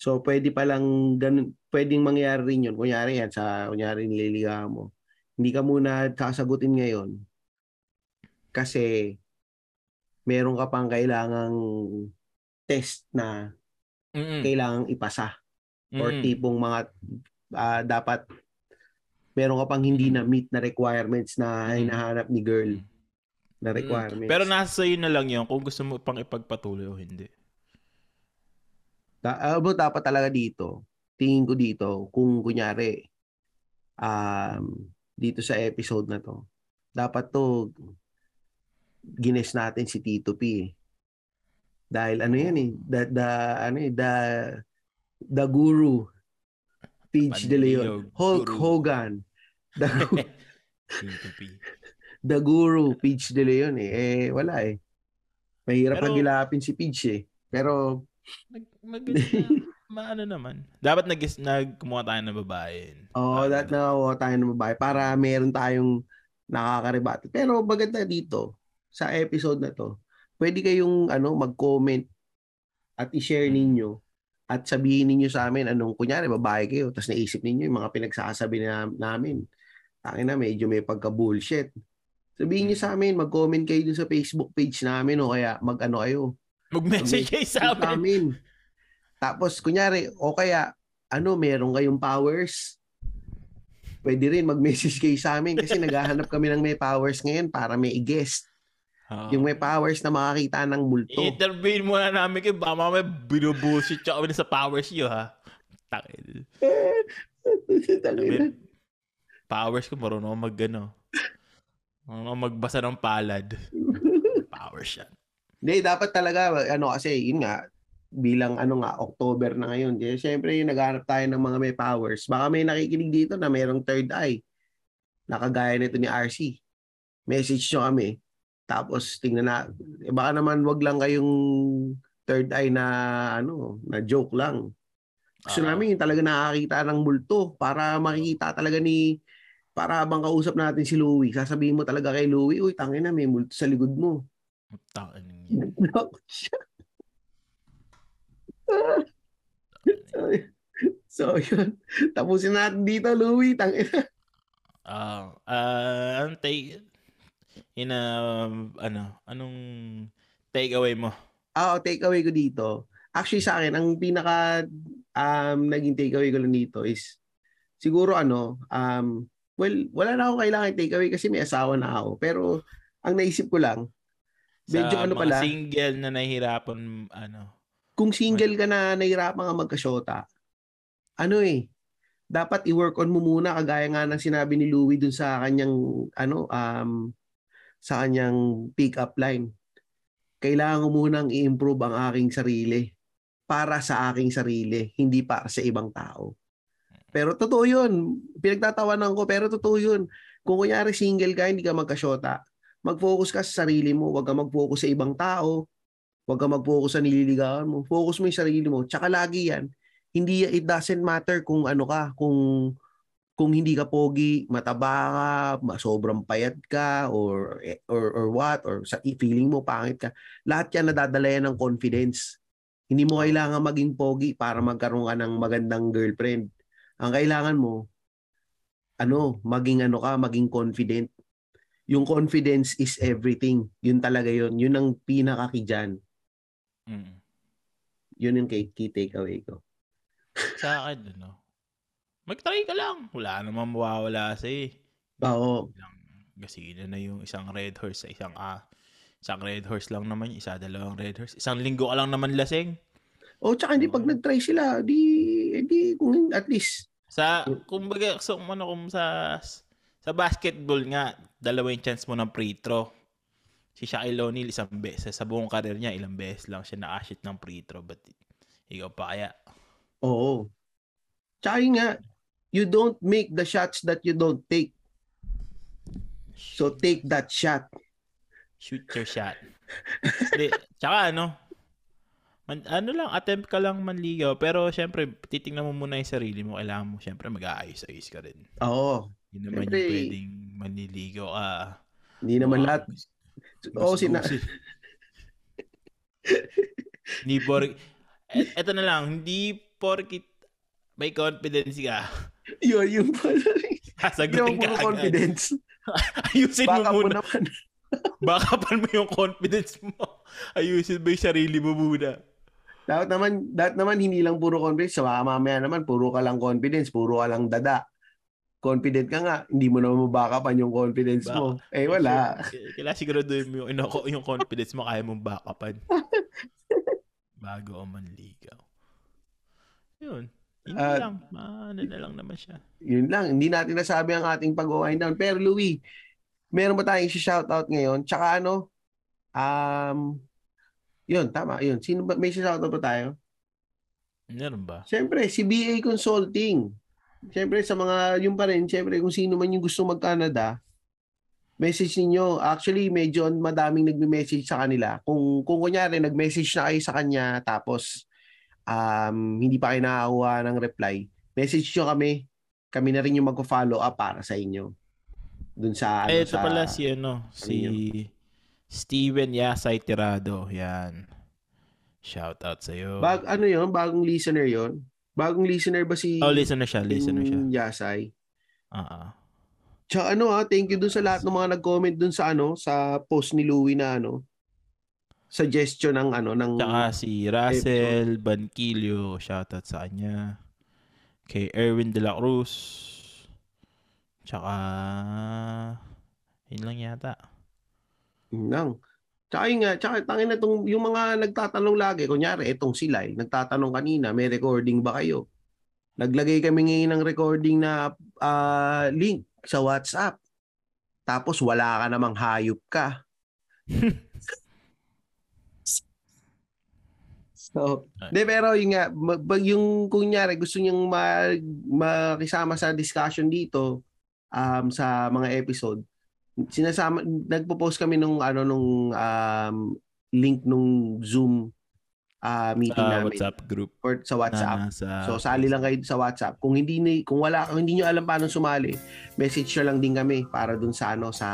So, pwede palang ganun, pwedeng mangyari rin yun. Kunyari yan, sa, kunyari nililigawan mo. Hindi ka muna sasagutin ngayon. Kasi, meron ka pang kailangang test na Mm-mm. kailangang ipasa. Or Mm-mm. tipong mga, ah, dapat, meron ka pang hindi na meet na requirements na Mm. hinahanap ni girl Mm. na requirements. Pero nasa sa'yo na lang yun kung gusto mo pang ipagpatuloy o hindi. Da, but dapat talaga dito, tingin ko dito, kung kunyari, um, dito sa episode na to, dapat to, gines natin si Tito P. eh. Dahil ano yan eh, the, the, ano eh, the, the guru, Peach De Leon, Hulk guru. Hogan, the, P2P. the guru, Peach De Leon eh. Eh, wala eh. Mahirap Pero- hagilapin si Peach eh. Pero, Nag, maganda, maano naman. Dapat nag, nag kumuha tayo ng babae. Oh, Ah, that na tayo ng babae para meron tayong nakakarebate. Pero maganda dito sa episode na to, pwede kayong ano mag-comment at i-share Hmm. ninyo at sabihin ninyo sa amin anong kunyari babae kayo tapos naisip ninyo yung mga pinagsasabi na, namin. Tangin na medyo may pagka-bullshit. Sabihin niyo sa amin, mag-comment kayo dun sa Facebook page namin o kaya mag-ano kayo, Mag-message kayo sa amin. amin. Tapos, kunyari, o kaya, ano, meron kayong powers, pwede rin mag-message kayo sa amin kasi naghahanap kami ng may powers ngayon para may guest. Oo. Yung may powers na makakita ng multo. I-intervene muna namin kayo. Baka mamaya binubullshit siya kami sa powers nyo, ha? Takil. Tangina. Powers ko, marunong mag, ano, marunong magbasa ng palad. Powers yan. Hindi, dapat talaga, ano kasi, yun nga, bilang ano nga, October na ngayon. Kaya syempre, yung naghanap tayo ng mga may powers. Baka may nakikinig dito na mayroong third eye. Nakagaya nito ni RC. Message nyo kami. Tapos, tingnan na, eh, baka naman wag lang kayong third eye na, ano, na joke lang. Gusto Oo. namin yung talaga nakakita ng multo para makikita talaga ni para habang kausap natin si Louie, sasabihin mo talaga kay Louie, uy, tangin na, may multo sa likod mo. Takin niya. So, yun. Tapusin natin dito, Louie. Tangin na. Ah, ah, anong take in a, ano, anong take away mo? Ah, take away ko dito. Actually, sa akin, ang pinaka um, naging take away ko lang dito is siguro ano, um, well, wala na ako kailangan take away kasi may asawa na ako. Pero, ang naisip ko lang, medyo sa ano pala, single na nahihirapan, ano, kung single ka na nahirapan ka magkasyota, ano eh, dapat i-work on mo muna kagaya nga ng sinabi ni Louie dun sa kanyang ano um sa kanyang pick up line. Kailangan ko munang i-improve ang aking sarili para sa aking sarili, hindi para sa ibang tao. Pero totoo yun. Pinagtatawanan ko, pero totoo yun. Kung kunyari single ka, hindi ka magkasyota, mag-focus ka sa sarili mo. Huwag ka mag-focus sa ibang tao. Huwag ka mag-focus sa nililigawan mo. Focus mo yung sarili mo. Tsaka lagi yan, hindi it doesn't matter kung ano ka, kung kung hindi ka pogi, mataba ka, sobrang payat ka or or or what or sa feeling mo pangit ka. Lahat 'yan nadadala yan ng confidence. Hindi mo kailangan maging pogi para magkaroon ka ng magandang girlfriend. Ang kailangan mo, ano, maging ano ka, maging confident. Yung confidence is everything. Yun talaga yun. Yun ang pinaka-key dyan. Mm. Yun yung key, key takeaway ko. Sa akin, ano, mag-try ka lang. Wala namang mawawala sa eh. Oo. Gasina na yung isang red horse sa isang ah, isang red horse lang naman, isa dalawang red horse. Isang linggo ka lang naman lasing. O, tsaka hindi pag nag-try sila, di, di, kung at least, Sa, kumbaga, so, ano, kung sa, sa basketball nga, dalawa yung chance mo ng free throw. Si Shaquille O'Neal, isang beses. Sa buong career niya, ilang beses lang siya na-shoot ng free throw. But, ikaw pa kaya? oo. Tsaka nga, you don't make the shots that you don't take. So, take that shot. Shoot your shot. Hindi, tsaka ano, man, ano lang, attempt ka lang manligaw. Pero, syempre, titingnan mo muna yung sarili mo. Kailangan mo, syempre, mag-aayos-ayos ka rin. Oo. Yun naman Siyempre, yung pwedeng manliligaw ka. Hindi naman Mga lahat. Oo, sina- gusi- Hindi por... Et, eto na lang, hindi porkit may confidence ka. Yun, yung pala. Hindi Sasagutin ka agad. confidence. Ayusin mo Baka mo muna. naman. Bakapan mo yung confidence mo. Ayusin mo yung sarili mo muna. Dapat naman, dapat naman hindi lang puro confidence. Sa baka mamaya naman, puro ka lang confidence, puro ka lang dada. Confident ka nga, hindi mo naman mabakapan yung confidence mo. Eh, wala. Kailangan siguraduhin mo yung, yung confidence mo kaya mong backupan. Bago o manligaw. Yun. Hindi Ah, lang. Ano na lang naman siya. Yun lang, hindi natin nasabi ang ating pag-wind down. Pero Louie, meron ba tayong shoutout ngayon? Tsaka ano, um, yun, tama, yun. Sino ba, may shoutout ba tayo? Meron ba? Siyempre, si BA Consulting. Siyempre, sa mga, yun pa rin, siyempre, kung sino man yung gusto mag-Canada, message ninyo. Actually, medyo madaming nagme-message sa kanila. Kung, kung kunyari, nag-message na kayo sa kanya, tapos, um, hindi pa kayo nakakuha ng reply, message nyo kami. Kami na rin yung mag-follow up para sa inyo. Dun sa, ano, Ay, ito sa, pala si ano, si Steven Yasay Tirado. Yan. Shout out sa'yo. bag, ano yun? Bagong listener yon Bagong listener ba si oh, listen na siya, listen na siya. Yasay? Ah, ah. Tsaka ano ha, thank you dun sa lahat ng mga nag-comment dun sa ano, sa post ni Louie na ano, suggestion ng ano, ng Tsaka si Russell Banquillo, shout out sa kanya. Kay Erwin De La Cruz. Tsaka, yun lang yata. nang. Tsaka yun nga, tsaka tangin na tong, yung mga nagtatanong lagi, kunyari, etong sila, eh, nagtatanong kanina, may recording ba kayo? Naglagay kami ngayon ng recording na ah, link sa WhatsApp. Tapos wala ka namang hayop ka. So, de pero yung nga, yung kunyari gusto niyang mag, makisama sa discussion dito um, sa mga episode, sinasama nagpo-post kami nung ano nung um, link nung Zoom ah, meeting Sa namin WhatsApp group. or sa WhatsApp. Na nasa So sali lang kayo sa WhatsApp. Kung hindi ni kung wala kung hindi niyo alam paano sumali, message nyo lang din kami para dun sa ano sa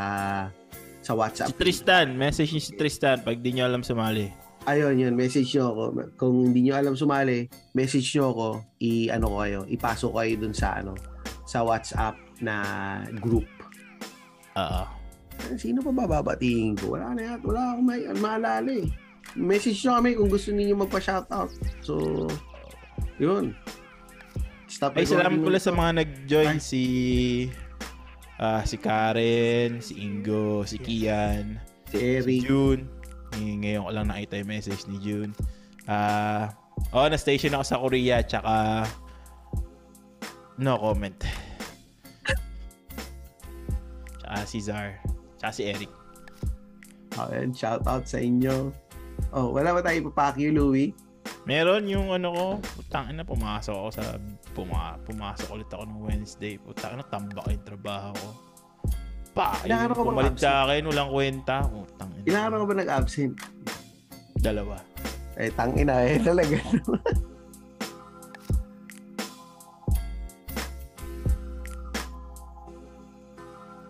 sa Si WhatsApp. Tristan, message niyo si Tristan pag di niyo alam sumali. Ayun, yun, message nyo ako. Kung hindi nyo alam sumali, message nyo ako, i ano ko kayo, ipasok kayo dun sa ano sa WhatsApp na group. Oo. Eh, Sino pa bababatiin ko? Wala na yan. Wala akong may, maalala eh. Message nyo kami kung gusto niyo magpa-shoutout. So, yun. Stop Ay, salamat pala sa mga nag-join Ay. si ah si Karen, si Ingo, si Kian, Si si Eric. June. Ngay- Ngayon ko lang nakita yung message ni June. Ah, oh, na-station ako sa Korea tsaka no comment. tsaka si Zar, tsaka si Eric. Ayan, shoutout sa inyo. Oh, wala ba tayo ipapakyo, Louie? Meron yung ano ko, putang ina, pumasok ako sa, puma, pumasok ulit ako ng Wednesday. Putang ina, tambak yung trabaho ko. Pa, Ilang araw ka bang pumalit absent? sa akin, walang kwenta. Putang ina. Ilang araw ka ba nag-absent? Dalawa. Eh, tangina eh, talaga.